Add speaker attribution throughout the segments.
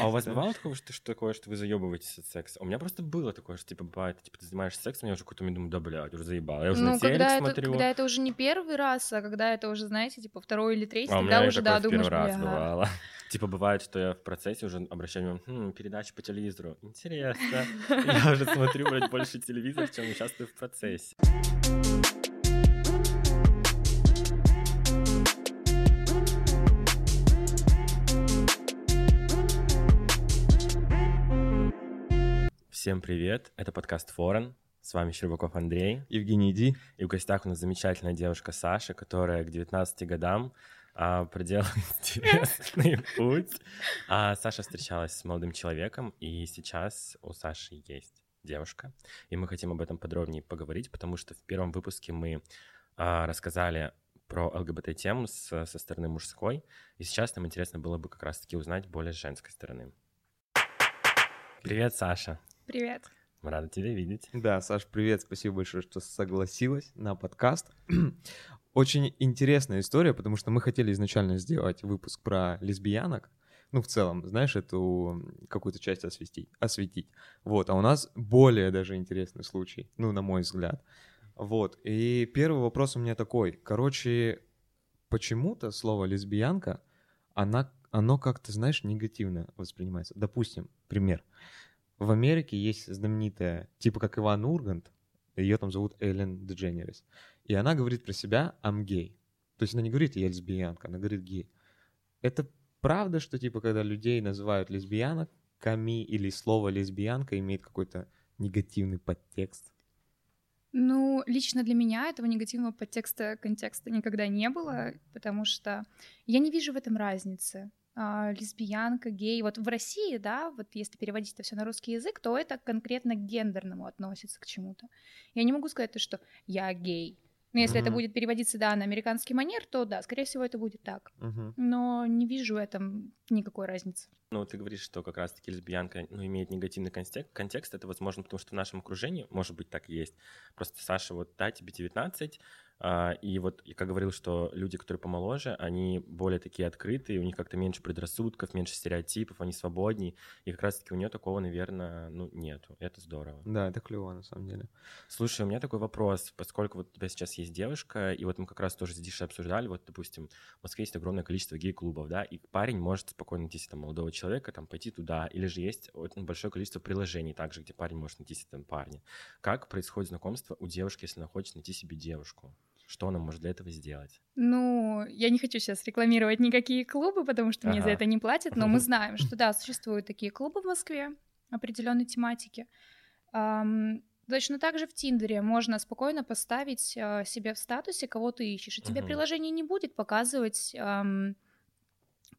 Speaker 1: А у вас бывало такое, что, что такое, что вы заебываетесь от секса? У меня просто было такое, что типа бывает, типа ты занимаешься сексом, я уже какой-то думаю, да, блядь, уже заебал. Я уже
Speaker 2: ну,
Speaker 1: на телек
Speaker 2: когда
Speaker 1: смотрю.
Speaker 2: Это, когда это уже не первый раз, а когда это уже, знаете, типа второй или третий,
Speaker 1: а
Speaker 2: тогда уже, да,
Speaker 1: в
Speaker 2: думаешь,
Speaker 1: первый раз бывало. Типа бывает, что я в процессе уже обращаю внимание, хм, передача по телевизору. Интересно. Я уже смотрю, блядь, больше телевизор, чем участвую в процессе. Всем привет, это подкаст Форен. С вами Щербаков Андрей.
Speaker 3: Евгений, иди.
Speaker 1: И в гостях у нас замечательная девушка Саша, которая к 19 годам а, проделала интересный путь. А, Саша встречалась с молодым человеком, и сейчас у Саши есть девушка. И мы хотим об этом подробнее поговорить, потому что в первом выпуске мы а, рассказали про ЛГБТ-тему с, со стороны мужской, и сейчас нам интересно было бы как раз-таки узнать более с женской стороны. Привет, Саша.
Speaker 2: Привет.
Speaker 1: Мы рады тебя видеть.
Speaker 3: Да, Саш, привет, спасибо большое, что согласилась на подкаст. Очень интересная история, потому что мы хотели изначально сделать выпуск про лесбиянок, ну, в целом, знаешь, эту какую-то часть осветить, осветить. Вот, а у нас более даже интересный случай, ну, на мой взгляд. Вот, и первый вопрос у меня такой. Короче, почему-то слово лесбиянка, она, оно как-то, знаешь, негативно воспринимается. Допустим, пример. В Америке есть знаменитая, типа как Иван Ургант, ее там зовут Эллен Дедженерис. И она говорит про себя «I'm gay». То есть она не говорит «я лесбиянка», она говорит «гей». Это правда, что типа когда людей называют лесбиянок, ками или слово лесбиянка имеет какой-то негативный подтекст?
Speaker 2: Ну, лично для меня этого негативного подтекста, контекста никогда не было, потому что я не вижу в этом разницы. А, лесбиянка, гей. Вот в России, да, вот если переводить это все на русский язык, то это конкретно к гендерному относится к чему-то. Я не могу сказать, то, что я гей. Но если
Speaker 3: Мгм.
Speaker 2: это будет переводиться, да, на американский манер, то да, скорее всего, это будет так.
Speaker 3: Мгм.
Speaker 2: Но не вижу в этом никакой разницы.
Speaker 1: Ну, ты говоришь, что как раз-таки лесбиянка ну, имеет негативный контекст. контекст. Это, возможно, потому что в нашем окружении, может быть, так и есть. Просто, Саша, вот да, тебе 19, а, и вот, я как говорил, что люди, которые помоложе, они более такие открытые, у них как-то меньше предрассудков, меньше стереотипов, они свободнее, и как раз-таки у нее такого, наверное, ну, нету. Это здорово.
Speaker 3: Да, это клево на самом деле.
Speaker 1: Слушай, у меня такой вопрос, поскольку вот у тебя сейчас есть девушка, и вот мы как раз тоже здесь обсуждали, вот, допустим, в Москве есть огромное количество гей-клубов, да, и парень может спокойно найти там молодого человека, там, пойти туда, или же есть очень большое количество приложений также, где парень может найти себе там парня. Как происходит знакомство у девушки, если она хочет найти себе девушку? Что она может для этого сделать?
Speaker 2: Ну, я не хочу сейчас рекламировать никакие клубы, потому что мне за
Speaker 1: Ага.
Speaker 2: это не платят, но мы знаем, что да, существуют такие клубы в Москве определенной тематики. Точно так же в Тиндере можно спокойно поставить а, себе в статусе, кого ты ищешь, и тебе
Speaker 1: Мгм.
Speaker 2: приложение не будет показывать ам,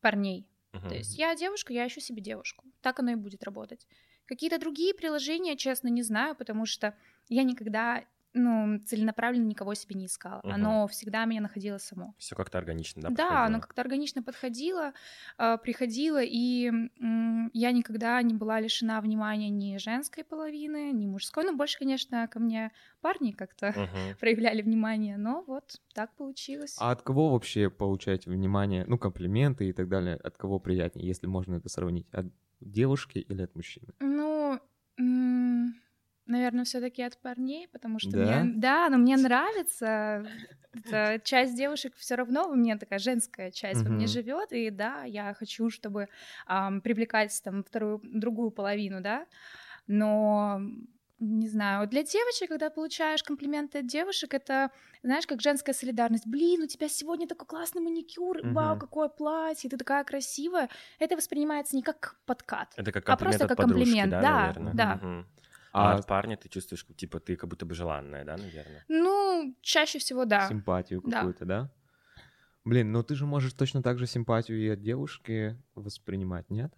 Speaker 2: парней.
Speaker 1: Мгм.
Speaker 2: То есть я девушка, я ищу себе девушку. Так оно и будет работать. Какие-то другие приложения, честно, не знаю, потому что я никогда ну, целенаправленно никого себе не искала.
Speaker 1: Мгм.
Speaker 2: Оно всегда меня находило само.
Speaker 1: Все как-то органично, да?
Speaker 2: Да, оно как-то органично подходило, а, приходило, и м, я никогда не была лишена внимания ни женской половины, ни мужской. Ну, больше, конечно, ко мне парни как-то
Speaker 1: Мгм.
Speaker 2: проявляли внимание, но вот так получилось.
Speaker 3: А от кого вообще получаете внимание, ну, комплименты и так далее? От кого приятнее, если можно это сравнить? От девушки или от мужчины?
Speaker 2: Ну, наверное, все-таки от парней, потому что
Speaker 3: Да?
Speaker 2: мне, да, но мне нравится. эта часть девушек все равно у меня такая женская часть во мне живет, и да, я хочу, чтобы ам, привлекать там вторую, другую половину, да, но не знаю, для девочек, когда получаешь комплименты от девушек, это, знаешь, как женская солидарность. Блин, у тебя сегодня такой классный маникюр, вау,
Speaker 3: Мгм.
Speaker 2: какое платье, ты такая красивая. Это воспринимается не как подкат.
Speaker 1: Это как
Speaker 2: А просто как
Speaker 1: подружки,
Speaker 2: комплимент,
Speaker 1: да,
Speaker 2: да,
Speaker 1: наверное?
Speaker 2: да.
Speaker 1: Мгм.
Speaker 3: А
Speaker 1: А от парня ты чувствуешь, типа, ты как будто бы желанная, да, наверное?
Speaker 2: Ну, чаще всего да.
Speaker 3: симпатию
Speaker 2: Да.
Speaker 3: какую-то, да? Блин, ну ты же можешь точно так же симпатию и от девушки воспринимать, нет?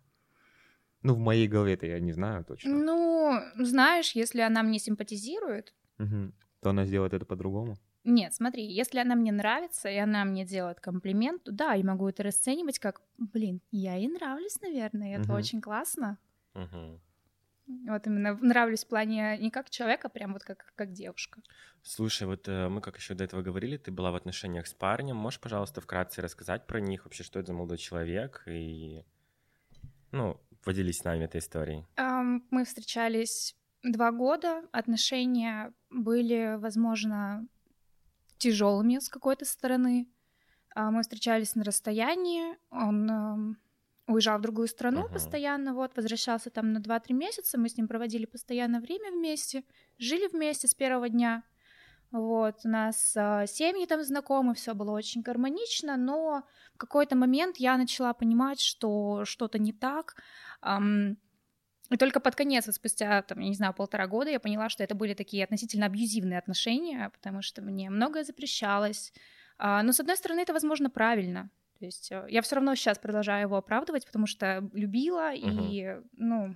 Speaker 3: Ну, в моей голове-то я не знаю точно.
Speaker 2: Ну, знаешь, если она мне симпатизирует,
Speaker 3: Мгм. То она сделает это по-другому.
Speaker 2: нет, смотри, если она мне нравится, и она мне делает комплимент, то да, я могу это расценивать как, блин, я ей нравлюсь, наверное, и это
Speaker 3: Мгм.
Speaker 2: очень классно.
Speaker 1: Мгм.
Speaker 2: Вот именно нравлюсь в плане не как человека, а прям вот как, как девушка.
Speaker 1: Слушай, вот э, мы как еще до этого говорили, ты была в отношениях с парнем. Можешь, пожалуйста, вкратце рассказать про них вообще, что это за молодой человек и, ну, Поделись с нами этой историей.
Speaker 2: Мы встречались два года, отношения были, возможно, тяжелыми с какой-то стороны. А, Мы встречались на расстоянии, он уезжал в другую страну
Speaker 1: Мгм.
Speaker 2: постоянно, вот, возвращался там на 2-3 месяца, мы с ним проводили постоянно время вместе, жили вместе с первого дня. Вот, у нас а, семьи там знакомы, все было очень гармонично, но в какой-то момент я начала понимать, что что-то не так. Ам, И только под конец, вот спустя, там, я не знаю, полтора года, я поняла, что это были такие относительно абьюзивные отношения, потому что мне многое запрещалось. А, Но, с одной стороны, это, возможно, правильно. То есть э, я все равно сейчас продолжаю его оправдывать, потому что любила и, ну,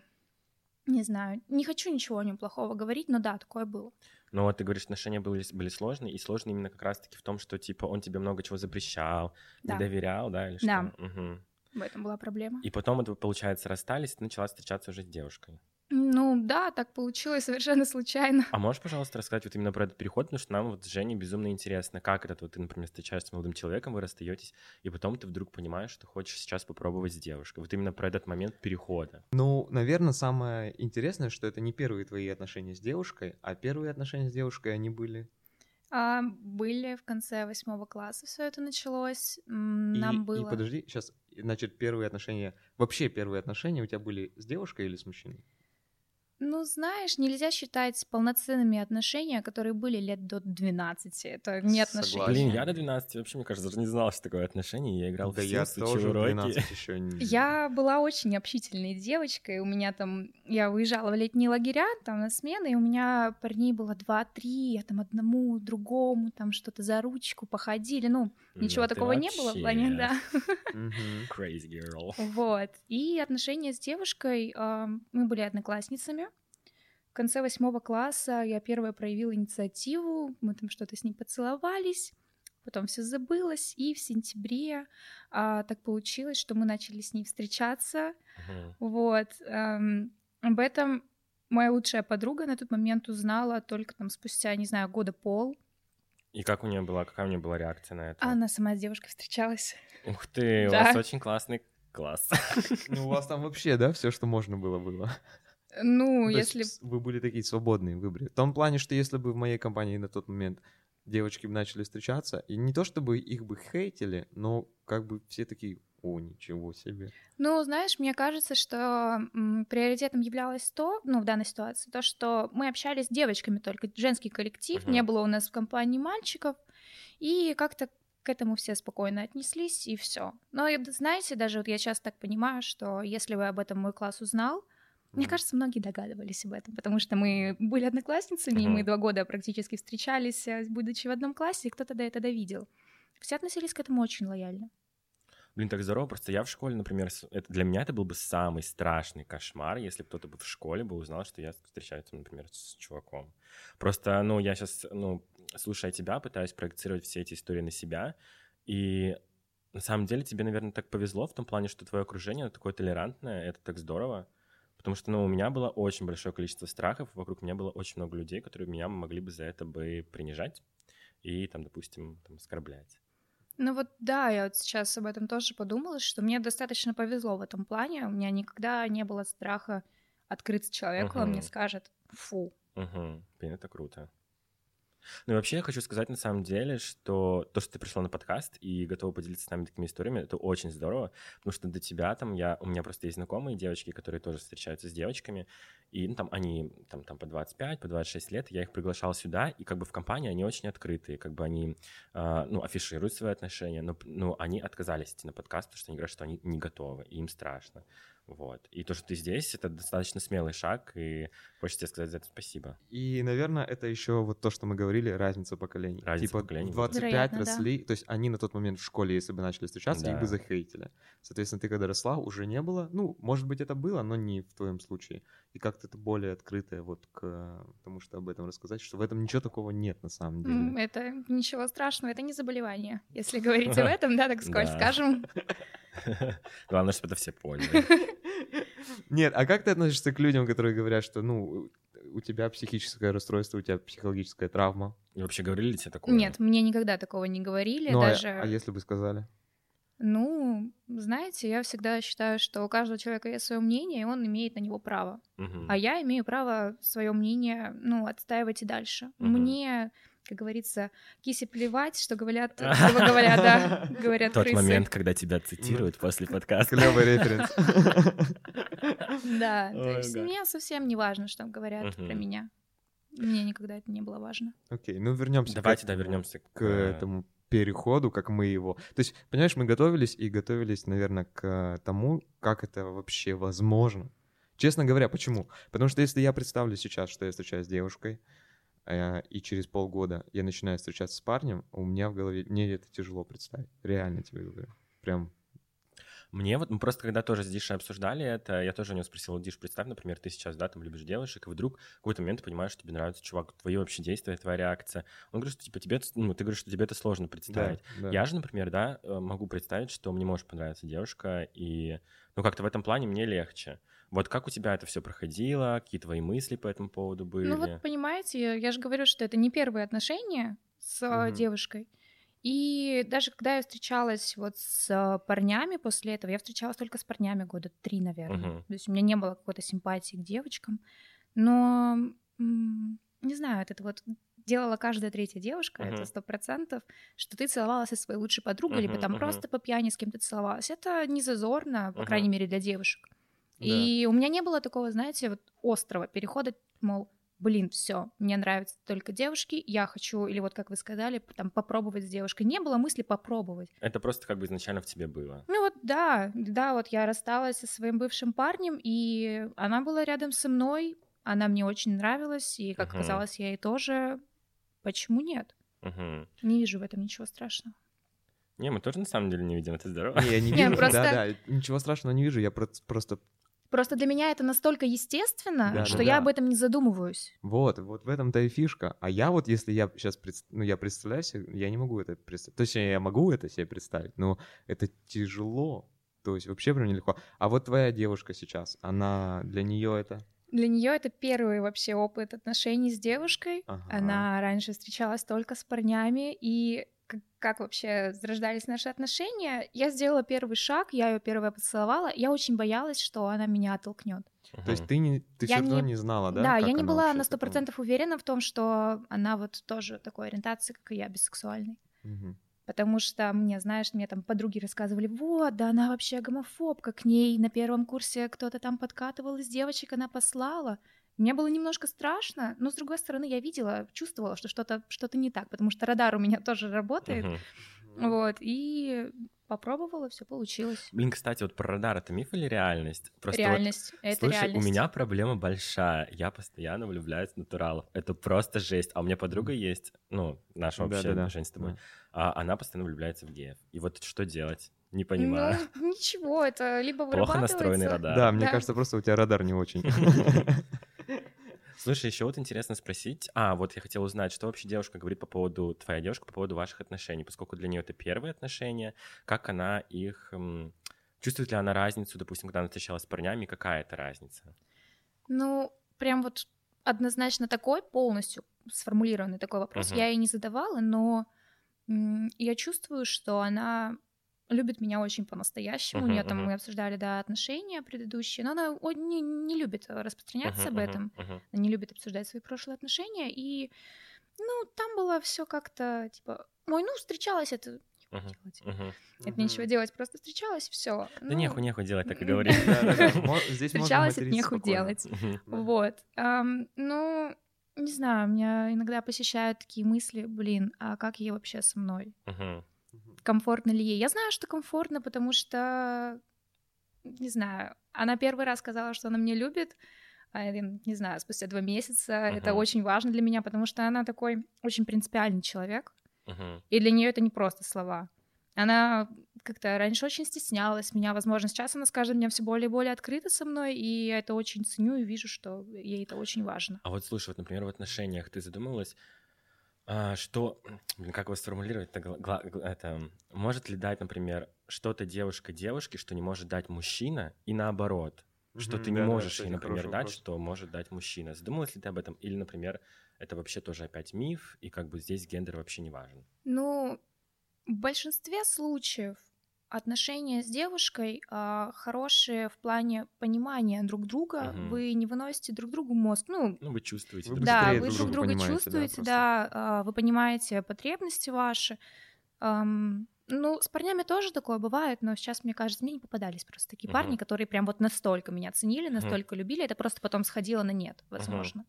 Speaker 2: не знаю, не хочу ничего о нем плохого говорить, но да, такое было.
Speaker 1: Ну вот ты говоришь, отношения были, были сложные, и сложные именно как раз-таки в том, что, типа, он тебе много чего запрещал,
Speaker 2: Да.
Speaker 1: не доверял, да, или что?
Speaker 2: Да.
Speaker 1: Мгм.
Speaker 2: В этом была проблема.
Speaker 1: И потом вот получается, расстались, ты начала встречаться уже с девушкой.
Speaker 2: Ну да, так получилось совершенно случайно.
Speaker 1: А можешь, пожалуйста, рассказать вот именно про этот переход, потому что нам вот с Женей безумно интересно, как это вот ты, например, встречаешься с молодым человеком, вы расстаетесь, и потом ты вдруг понимаешь, что хочешь сейчас попробовать с девушкой. Вот именно про этот момент перехода.
Speaker 3: Ну, наверное, самое интересное, что это не первые твои отношения с девушкой, а первые отношения с девушкой, они были...
Speaker 2: А, были в конце восьмого класса, все это началось.
Speaker 3: И-
Speaker 2: Нам
Speaker 3: И
Speaker 2: было.
Speaker 3: подожди, сейчас, значит, первые отношения... Вообще первые отношения у тебя были с девушкой или с мужчиной?
Speaker 2: Ну, знаешь, нельзя считать полноценными отношения, которые были лет до 12. Это не отношения.
Speaker 3: Согласен.
Speaker 1: Блин, я до 12 вообще, мне кажется, даже не знал, что такое отношения, и я играл
Speaker 3: да
Speaker 1: в
Speaker 3: я
Speaker 1: Sims,
Speaker 3: тоже
Speaker 1: уроки.
Speaker 3: 12 еще не...
Speaker 2: Я была очень общительной девочкой. У меня там, я уезжала в летние лагеря, там на смены, и у меня парней было два-три, я там одному, другому, там что-то за ручку походили. Ну, ничего
Speaker 1: Ну,
Speaker 2: такого не было в плане, да.
Speaker 1: Crazy girl.
Speaker 2: Вот. И отношения с девушкой, мы были одноклассницами. В конце восьмого класса я первая проявила инициативу, мы там что-то с ней поцеловались, потом все забылось, и в сентябре а, так получилось, что мы начали с ней встречаться.
Speaker 1: Мгм.
Speaker 2: Вот. ам, об этом моя лучшая подруга на тот момент узнала только там спустя, не знаю, года пол.
Speaker 1: И как у нее была, какая у нее была реакция на это?
Speaker 2: Она сама с девушкой встречалась.
Speaker 1: Ух ты, у вас очень классный класс.
Speaker 3: Ну, у вас там вообще, да, все, что можно было, было.
Speaker 2: Ну,
Speaker 3: Ну, то
Speaker 2: если...
Speaker 3: вы были такие свободные в выборе. В том плане, что если бы в моей компании на тот момент девочки бы начали встречаться, и не то чтобы их бы хейтили, но как бы все такие, о, ничего себе.
Speaker 2: Ну, знаешь, мне кажется, что м, приоритетом являлось то, ну, в данной ситуации, то, что мы общались с девочками только, женский коллектив,
Speaker 1: Мгм.
Speaker 2: не было у нас в компании мальчиков, и как-то к этому все спокойно отнеслись, и все. Но, знаете, даже вот я сейчас так понимаю, что если бы об этом мой класс узнал, мне кажется, многие догадывались об этом, потому что мы были одноклассницами, и мы два года практически встречались, э, будучи в одном классе, и кто-то до этого видел. Все относились к этому очень лояльно.
Speaker 1: Блин, так здорово. Просто я в школе, например, это, для меня это был бы самый страшный кошмар, если кто-то бы в школе бы узнал, что я встречаюсь, например, с чуваком. Просто, ну, я сейчас, ну, слушая тебя, пытаюсь проецировать все эти истории на себя, и на самом деле тебе, наверное, так повезло в том плане, что твое окружение такое толерантное, это так здорово. Потому что, ну, у меня было очень большое количество страхов, вокруг меня было очень много людей, которые меня могли бы за это бы принижать и, там, допустим, там, оскорблять.
Speaker 2: Ну вот да, я вот сейчас об этом тоже подумала, что мне достаточно повезло в этом плане. У меня никогда не было страха открыться человеку, он мне скажет «фу».
Speaker 1: Угу. Блин, это круто. Ну и вообще я хочу сказать на самом деле, что то, что ты пришла на подкаст и готова поделиться с нами такими историями, это очень здорово, потому что до тебя там я, у меня просто есть знакомые девочки, которые тоже встречаются с девочками, и ну, там они там, там по 25, по 26 лет, я их приглашал сюда, и как бы в компании они очень открытые, как бы они, а, ну, афишируют свои отношения, но, но они отказались идти на подкаст, потому что они говорят, что они не готовы, и им страшно. Вот. И то, что ты здесь, это достаточно смелый шаг, и хочется тебе сказать за это спасибо.
Speaker 3: И, наверное, это еще вот то, что мы говорили, разница поколений.
Speaker 1: Разница
Speaker 3: типа
Speaker 1: поколений,
Speaker 3: в
Speaker 1: да.
Speaker 3: 25
Speaker 2: Вероятно, да.
Speaker 3: росли, то есть они на тот момент в школе, если бы начали встречаться, их
Speaker 1: Да.
Speaker 3: бы захейтили. Соответственно, ты когда росла, уже не было, ну, может быть, это было, но не в твоем случае. И как-то ты более открытая вот к тому, что об этом рассказать, что в этом ничего такого нет на самом деле.
Speaker 2: Это ничего страшного, это не заболевание. Если говорить об этом, да, так скользь
Speaker 1: Да.
Speaker 2: скажем.
Speaker 1: Главное, чтобы это все поняли.
Speaker 3: Нет, а как ты относишься к людям, которые говорят, что, ну, у тебя психическое расстройство, у тебя психологическая травма?
Speaker 1: И вообще говорили ли тебе такое?
Speaker 2: Нет, мне никогда такого не говорили,
Speaker 3: Ну, а-
Speaker 2: даже...
Speaker 3: а, если бы сказали?
Speaker 2: Ну, знаете, я всегда считаю, что у каждого человека есть свое мнение, и он имеет на него право.
Speaker 1: Мгм.
Speaker 2: А я имею право свое мнение, ну, отстаивать и дальше.
Speaker 1: Мгм.
Speaker 2: мне, как говорится, киси плевать, что говорят, что говорят, да, говорят
Speaker 1: Тот
Speaker 2: крысы.
Speaker 1: момент, когда тебя цитируют после подкаста.
Speaker 3: Клевый референс.
Speaker 2: Да, то есть мне совсем не важно, что говорят про меня. Мне никогда это не было важно.
Speaker 3: Окей, ну вернемся.
Speaker 1: Давайте, да, вернемся
Speaker 3: к этому переходу, как мы его... То есть, понимаешь, мы готовились и готовились, наверное, к тому, как это вообще возможно. Честно говоря, почему? Потому что если я представлю сейчас, что я встречаюсь с девушкой, и через полгода я начинаю встречаться с парнем, у меня в голове... Мне это тяжело представить. Реально тебе говорю. Прям...
Speaker 1: Мне вот, мы просто когда тоже с Дишей обсуждали это, я тоже у него спросил, Диш, представь, например, ты сейчас, да, там любишь девушек, и вдруг в какой-то момент ты понимаешь, что тебе нравится чувак, твои вообще действия, твоя реакция. Он говорит, что типа тебе, ну, ты говоришь, что тебе это сложно представить.
Speaker 3: да.
Speaker 1: Я же, например, да, э, могу представить, что мне может понравиться девушка, и, ну, как-то в этом плане мне легче. Вот как у тебя это все проходило, какие твои мысли по этому поводу были?
Speaker 2: Ну вот, понимаете, я- я же говорю, что это не первые отношения с
Speaker 3: Мгм.
Speaker 2: девушкой. И даже когда я встречалась вот с э, парнями после этого, я встречалась только с парнями года три, наверное.
Speaker 1: Мгм.
Speaker 2: То есть у меня не было какой-то симпатии к девочкам. Но, не знаю, это вот делала каждая третья девушка,
Speaker 1: Мгм.
Speaker 2: это сто процентов, что ты целовалась со своей лучшей подругой, либо
Speaker 1: Мгм,
Speaker 2: там
Speaker 1: мгм.
Speaker 2: просто по пьяни с кем-то целовалась. Это не зазорно, по
Speaker 1: Мгм.
Speaker 2: крайней мере, для девушек. И у меня не было такого, знаете, вот острого перехода, мол, блин, все, мне нравятся только девушки, я хочу, или вот как вы сказали, там попробовать с девушкой. Не было мысли попробовать.
Speaker 1: Это просто как бы изначально в тебе было.
Speaker 2: Ну вот да, да, вот я рассталась со своим бывшим парнем, и она была рядом со мной, она мне очень нравилась, и, как
Speaker 1: Мгм.
Speaker 2: оказалось, я ей тоже. Почему нет?
Speaker 1: Мгм.
Speaker 2: Не вижу в этом ничего страшного.
Speaker 1: Не, мы тоже на самом деле не видим, это здорово.
Speaker 3: Не, я не
Speaker 2: Не,
Speaker 3: вижу,
Speaker 2: просто-
Speaker 3: да, да, ничего страшного не вижу, я про- просто
Speaker 2: Просто для меня это настолько естественно,
Speaker 3: Да,
Speaker 2: что
Speaker 3: да,
Speaker 2: я
Speaker 3: да.
Speaker 2: об этом не задумываюсь.
Speaker 3: Вот, вот в этом-то и фишка. А я вот, если я сейчас, ну, я представляю себе, я не могу это представить. Точнее, я могу это себе представить, но это тяжело. То есть вообще прям нелегко. А вот твоя девушка сейчас, она для нее это...
Speaker 2: Для нее это первый вообще опыт отношений с девушкой.
Speaker 3: Ага.
Speaker 2: Она раньше встречалась только с парнями, и как, вообще зарождались наши отношения, я сделала первый шаг, я ее первая поцеловала. Я очень боялась, что она меня оттолкнет.
Speaker 3: То есть ты, не, ты
Speaker 2: Я
Speaker 3: все равно
Speaker 2: не-
Speaker 3: не знала, да?
Speaker 2: Да, я не была на сто процентов уверена в том, что она вот тоже такой ориентации, как и я, бисексуальной.
Speaker 3: Мгм.
Speaker 2: Потому что мне, знаешь, мне там подруги рассказывали, вот, да она вообще гомофобка, к ней на первом курсе кто-то там подкатывал из девочек, она послала. Мне было немножко страшно, но, с другой стороны, я видела, чувствовала, что что-то что не так, потому что радар у меня тоже работает.
Speaker 1: Мгм.
Speaker 2: Вот, и попробовала, все получилось.
Speaker 1: Блин, кстати, вот про радар это миф или реальность? Просто вот
Speaker 2: реальность, это
Speaker 1: Слушай,
Speaker 2: реальность.
Speaker 1: у меня проблема большая. Я постоянно влюбляюсь в натуралов. Это просто жесть. А у меня подруга есть, ну, наша общая
Speaker 3: Да-да-да.
Speaker 1: Жень с тобой.
Speaker 3: Да.
Speaker 1: А она постоянно влюбляется в геев. И вот что делать? Не понимаю.
Speaker 2: Ну, ничего, это либо
Speaker 1: Плохо настроенный
Speaker 2: вырабатывается-
Speaker 1: радар.
Speaker 3: Да, мне
Speaker 2: Да.
Speaker 3: кажется, просто у тебя радар не очень.
Speaker 1: Слушай, еще вот интересно спросить. А, вот я хотел узнать, что вообще девушка говорит по поводу, твоя девушка, по поводу ваших отношений, поскольку для нее это первые отношения, как она их... Чувствует ли она разницу, допустим, когда она встречалась с парнями, какая это разница?
Speaker 2: Ну, прям вот однозначно такой полностью сформулированный такой вопрос
Speaker 1: Мгм.
Speaker 2: я ей не задавала, но я чувствую, что она любит меня очень по-настоящему. У
Speaker 1: Мгм,
Speaker 2: нее там
Speaker 1: мгм.
Speaker 2: мы обсуждали да отношения предыдущие, но она не, не любит э, распространяться
Speaker 1: Мгм,
Speaker 2: об этом,
Speaker 1: мгм.
Speaker 2: она не любит обсуждать свои прошлые отношения и ну там было все как-то типа, ой, ну встречалась это делать.
Speaker 1: мгм.
Speaker 2: Это нечего делать, просто встречалась, все.
Speaker 1: Да нехуй, нехуй делать, так и
Speaker 2: м,
Speaker 1: говори.
Speaker 3: Да-да-да, мо- Здесь можно
Speaker 2: Встречалась, это
Speaker 3: спокойно.
Speaker 2: делать. Вот. Ну, не знаю, меня иногда посещают такие мысли, блин, а как ей вообще со мной? Комфортно ли ей? Я знаю, что комфортно, потому что, не знаю, она первый раз сказала, что она меня любит, а, не знаю, спустя два месяца. Это
Speaker 1: Мгм.
Speaker 2: очень важно для меня, потому что она такой очень принципиальный человек,
Speaker 1: Мгм.
Speaker 2: и для нее это не просто слова. Она как-то раньше очень стеснялась меня, возможно, сейчас она с каждым днем все более и более открыта со мной, и я это очень ценю и вижу, что ей это очень важно.
Speaker 1: А вот слушай, вот, например, в отношениях ты задумывалась, а, что, блин, как его сформулировать, это, это, может ли дать, например, что-то девушка девушке, что не может дать мужчина, и наоборот, что
Speaker 3: Мгм,
Speaker 1: ты не
Speaker 3: да-да,
Speaker 1: можешь
Speaker 3: кстати,
Speaker 1: ей, например, дать,
Speaker 3: вопрос.
Speaker 1: что может дать мужчина. Задумалась ли ты об этом? Или, например, это вообще тоже опять миф, и как бы здесь гендер вообще не важен?
Speaker 2: Ну, в большинстве случаев отношения с девушкой а, хорошие в плане понимания друг друга.
Speaker 1: Мгм.
Speaker 2: Вы не выносите друг другу мозг. Ну,
Speaker 1: Ну, вы чувствуете
Speaker 3: Вы
Speaker 1: друг
Speaker 2: да, вы
Speaker 3: друг
Speaker 2: друг
Speaker 3: друга да,
Speaker 2: чувствуете,
Speaker 3: просто.
Speaker 2: да, а, вы понимаете потребности ваши. Ам, ну, с парнями тоже такое бывает, но сейчас, мне кажется, мне не попадались просто такие
Speaker 1: Мгм.
Speaker 2: парни, которые прям вот настолько меня ценили, настолько любили, это просто потом сходило на нет, возможно.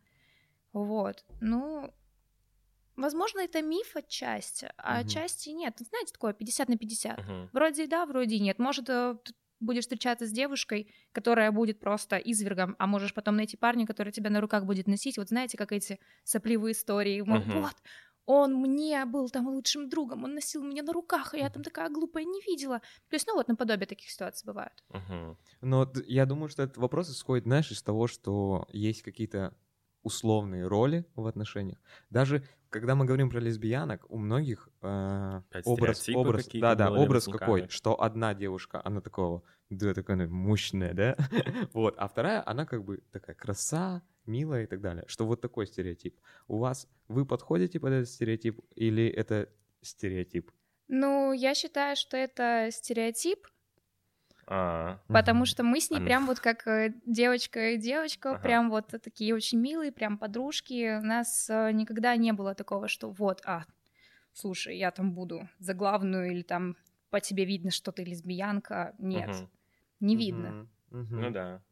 Speaker 2: Вот. Ну, возможно, это миф отчасти, а
Speaker 3: Мгм.
Speaker 2: отчасти нет. Ну, Знаете, такое 50 на 50.
Speaker 1: Мгм.
Speaker 2: Вроде и да, вроде и нет. Может, э, ты будешь встречаться с девушкой, которая будет просто извергом, а можешь потом найти парня, который тебя на руках будет носить. Вот знаете, как эти сопливые истории. Мол,
Speaker 1: Мгм.
Speaker 2: Вот, он мне был там лучшим другом, он носил меня на руках, а я там такая глупая не видела. То есть, ну вот, наподобие таких ситуаций бывают.
Speaker 1: Мгм.
Speaker 3: Но т- я думаю, что этот вопрос исходит, знаешь, из того, что есть какие-то условные роли в отношениях. Даже когда мы говорим про лесбиянок, у многих э, образ, образ, да, да, образ какой, что одна девушка, она такого, да, такая она мощная, да, вот, а вторая, она как бы такая краса, милая и так далее, что вот такой стереотип. У вас, вы подходите под этот стереотип или это стереотип?
Speaker 2: Ну, я считаю, что это стереотип,
Speaker 1: А,
Speaker 2: Потому что мы с ней прям вот как э, девочка и девочка,
Speaker 1: Ага.
Speaker 2: прям вот такие очень милые, прям подружки. У нас э, никогда не было такого, что вот, а, слушай, я там буду за главную или там по тебе видно, что ты лесбиянка. Нет, не видно.
Speaker 1: Ну да.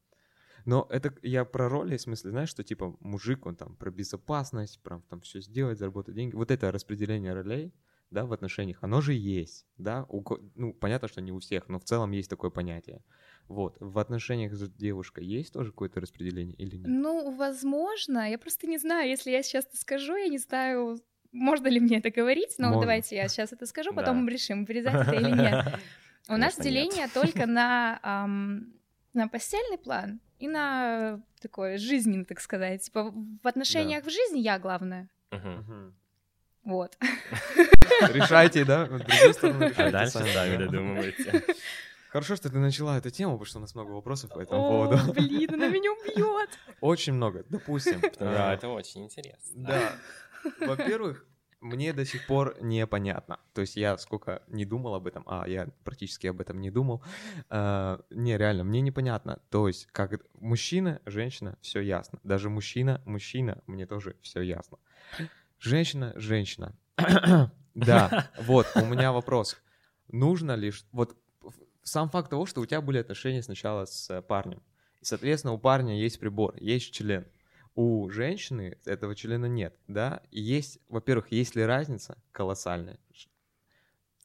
Speaker 3: Но это я про роли, в смысле, знаешь, что типа мужик, он там про безопасность, про там все сделать, заработать деньги. Вот это распределение ролей, да, в отношениях, оно же есть, да. У ну, понятно, что не у всех, но в целом есть такое понятие. Вот. В отношениях с девушкой есть тоже какое-то распределение или нет?
Speaker 2: Ну, возможно, я просто не знаю, если я сейчас это скажу, я не знаю, можно ли мне это говорить, но
Speaker 3: Можно.
Speaker 2: давайте я сейчас это скажу, потом
Speaker 1: Да.
Speaker 2: мы решим, вырезать это или нет. У нас деление только на, на постельный план и на такой жизненный, так сказать. Типа в отношениях в жизни я главная. Вот.
Speaker 3: Решайте, да?
Speaker 1: А дальше
Speaker 3: сами,
Speaker 1: додумывайте.
Speaker 3: Хорошо, что ты начала эту тему, потому что у нас много вопросов по этому
Speaker 2: О,
Speaker 3: поводу.
Speaker 2: блин, она меня убьет.
Speaker 3: Очень много. Допустим.
Speaker 1: Да, это очень интересно.
Speaker 3: Да. Во-первых, мне до сих пор непонятно. То есть я сколько не думал об этом, а я практически об этом не думал. А, не, реально, мне непонятно. То есть как мужчина, женщина, все ясно. Даже мужчина, мужчина, мне тоже все ясно. Женщина, женщина. Да, вот, у меня вопрос. Нужно ли, вот сам факт того, что у тебя были отношения сначала с э, парнем, и, соответственно, у парня есть прибор, есть член, у женщины этого члена нет, да, и есть, во-первых, есть ли разница колоссальная,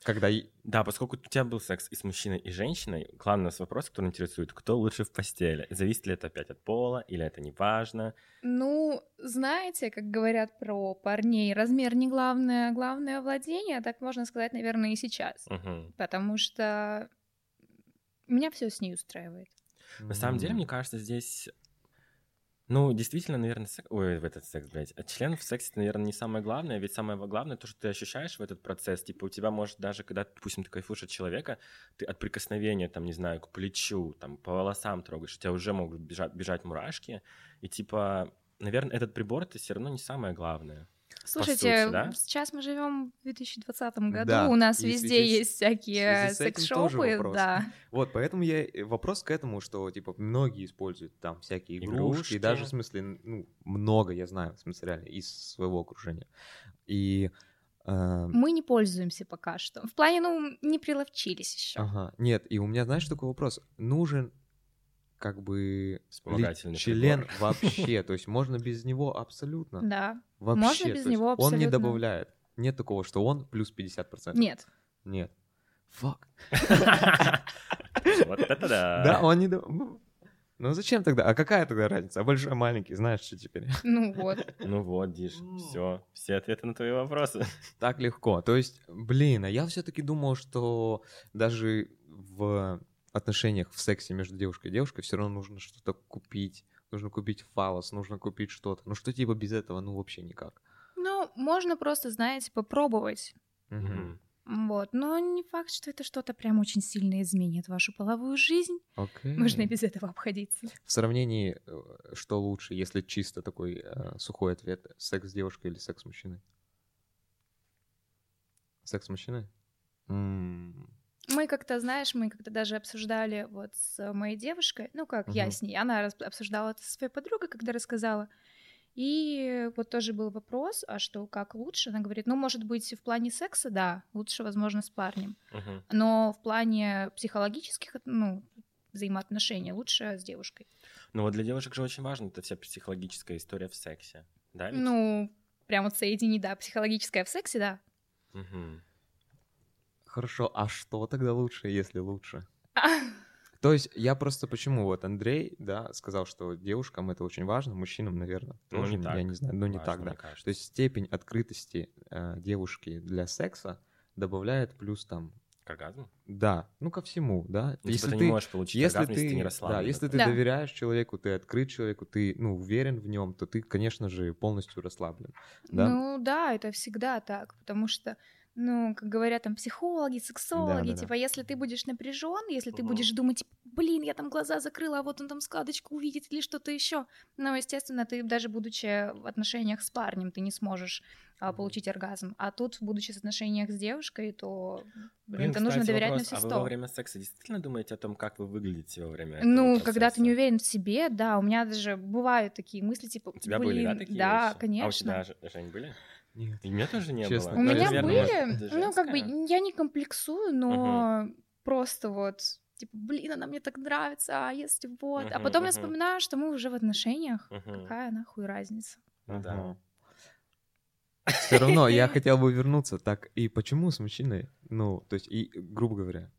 Speaker 3: когда
Speaker 1: Да, поскольку у тебя был секс и с мужчиной, и женщиной, главный у нас вопрос, который интересует, кто лучше в постели? Зависит ли это опять от пола, или это не важно?
Speaker 2: Ну, знаете, как говорят про парней, размер не главное, главное владение, так можно сказать, наверное, и сейчас.
Speaker 1: Мгм.
Speaker 2: Потому что меня все с ней устраивает.
Speaker 1: На самом деле, мне кажется, здесь... Ну, действительно, наверное, секс... Ой, в этот секс, блядь. А член в сексе, наверное, не самое главное, ведь самое главное то, что ты ощущаешь в этот процесс. Типа у тебя может даже, когда, допустим, ты кайфуешь от человека, ты от прикосновения, там, не знаю, к плечу, там, по волосам трогаешь, у тебя уже могут бежать, бежать мурашки. И, типа, наверное, этот прибор, это все равно не самое главное.
Speaker 2: Слушайте,
Speaker 1: сути, да?
Speaker 2: сейчас мы живем в 2020 году,
Speaker 3: Да,
Speaker 2: у нас
Speaker 3: и
Speaker 2: везде есть всякие секс-шопы, да.
Speaker 3: Вот, поэтому я и- вопрос к этому, что, типа, многие используют там всякие игрушки,
Speaker 1: Игрушки.
Speaker 3: даже, в смысле, ну, много, я знаю, в смысле, реально, из своего окружения. И... э,
Speaker 2: Мы не пользуемся пока что. В плане, ну, не приловчились еще.
Speaker 3: Ага, нет, и у меня, знаешь, такой вопрос. Нужен как бы член
Speaker 1: прибор.
Speaker 3: вообще, то есть можно без него абсолютно.
Speaker 2: Да.
Speaker 3: Вообще,
Speaker 2: Можно без него
Speaker 3: Он не
Speaker 2: абсолютно.
Speaker 3: добавляет. Нет такого, что он плюс 50%.
Speaker 2: Нет.
Speaker 3: Нет. Фак.
Speaker 1: Вот это да.
Speaker 3: Да, он не... до- Ну зачем тогда? А какая тогда разница? А большой, маленький, знаешь, что теперь?
Speaker 2: Ну вот.
Speaker 1: Ну вот, Диш, все, все ответы на твои вопросы.
Speaker 3: Так легко. То есть, блин, а я все-таки думал, что даже в отношениях в сексе между девушкой и девушкой все равно нужно что-то купить. Нужно купить фалос, нужно купить что-то. Ну что типа без этого, ну вообще никак.
Speaker 2: Ну, можно просто, знаете, попробовать.
Speaker 3: Мгм.
Speaker 2: Вот. Но не факт, что это что-то прям очень сильно изменит вашу половую жизнь.
Speaker 3: Окей.
Speaker 2: Можно и без этого обходиться.
Speaker 3: В сравнении, э, что лучше, если чисто такой э, сухой ответ, секс с девушкой или секс с мужчиной? Секс с мужчиной? М,
Speaker 2: Мы как-то, знаешь, мы как-то даже обсуждали вот с моей девушкой, ну как я
Speaker 3: Мгм.
Speaker 2: с ней, она обсуждала это со своей подругой, когда рассказала. И вот тоже был вопрос, а что, как лучше? Она говорит, ну, может быть, в плане секса, да, лучше, возможно, с парнем.
Speaker 1: Мгм.
Speaker 2: Но в плане психологических, ну, взаимоотношений лучше с девушкой.
Speaker 1: Ну вот для девушек же очень важно эта вся психологическая история в сексе. Да, ведь?
Speaker 2: Ну, прям вот соединить, да, психологическое в сексе, да.
Speaker 1: Мгм.
Speaker 3: Хорошо, а что тогда лучше, если лучше? То есть я просто почему вот Андрей, да, сказал, что девушкам это очень важно, мужчинам, наверное,
Speaker 1: Ну,
Speaker 3: тоже,
Speaker 1: не так.
Speaker 3: я не знаю, но не
Speaker 1: Важно,
Speaker 3: так, да.
Speaker 1: кажется.
Speaker 3: То есть степень открытости э, девушки для секса добавляет плюс там,
Speaker 1: К оргазму?
Speaker 3: да, ну ко всему, да.
Speaker 1: Ну, типа, ты не можешь получить
Speaker 3: если
Speaker 1: оргазм,
Speaker 3: ты,
Speaker 1: если ты не
Speaker 3: да,
Speaker 1: расслаблен.
Speaker 3: если ты
Speaker 2: Да.
Speaker 3: доверяешь человеку, ты открыт человеку, ты, ну, уверен в нем, то ты, конечно же, полностью расслаблен, да.
Speaker 2: Ну да, это всегда так, потому что, ну, как говорят там психологи, сексологи,
Speaker 3: Да-да-да.
Speaker 2: типа, если ты будешь напряжен, если ты
Speaker 1: Мгм.
Speaker 2: будешь думать, блин, я там глаза закрыла, а вот он там складочку увидит или что-то еще, ну, естественно, ты даже будучи в отношениях с парнем, ты не сможешь а, получить оргазм, а тут, будучи в отношениях с девушкой, то, блин,
Speaker 1: Блин,
Speaker 2: это нужно доверять
Speaker 1: вопрос,
Speaker 2: на все
Speaker 1: А вы
Speaker 2: сто.
Speaker 1: во время секса действительно думаете о том, как вы выглядите во время этого
Speaker 2: Ну,
Speaker 1: процесса?
Speaker 2: когда ты не уверен в себе, да, у меня даже бывают такие мысли, типа,
Speaker 1: У тебя
Speaker 2: блин,
Speaker 1: были, да, такие
Speaker 2: да,
Speaker 1: вещи?
Speaker 2: конечно.
Speaker 1: А у тебя, Жень, были?
Speaker 3: Нет.
Speaker 1: И у меня тоже не
Speaker 3: Честно,
Speaker 1: было.
Speaker 2: У меня
Speaker 3: наверное,
Speaker 2: были,
Speaker 1: может,
Speaker 2: ну, как бы, я не комплексую, но просто вот, типа, блин, она мне так нравится, а если вот... а
Speaker 1: Мгм,
Speaker 2: потом я
Speaker 1: мгм.
Speaker 2: вспоминаю, что мы уже в отношениях,
Speaker 1: Мгм.
Speaker 2: какая нахуй разница?
Speaker 1: Ну да.
Speaker 3: Все равно я хотел бы вернуться. Так, и почему с мужчиной? Ну, то есть, и, грубо говоря,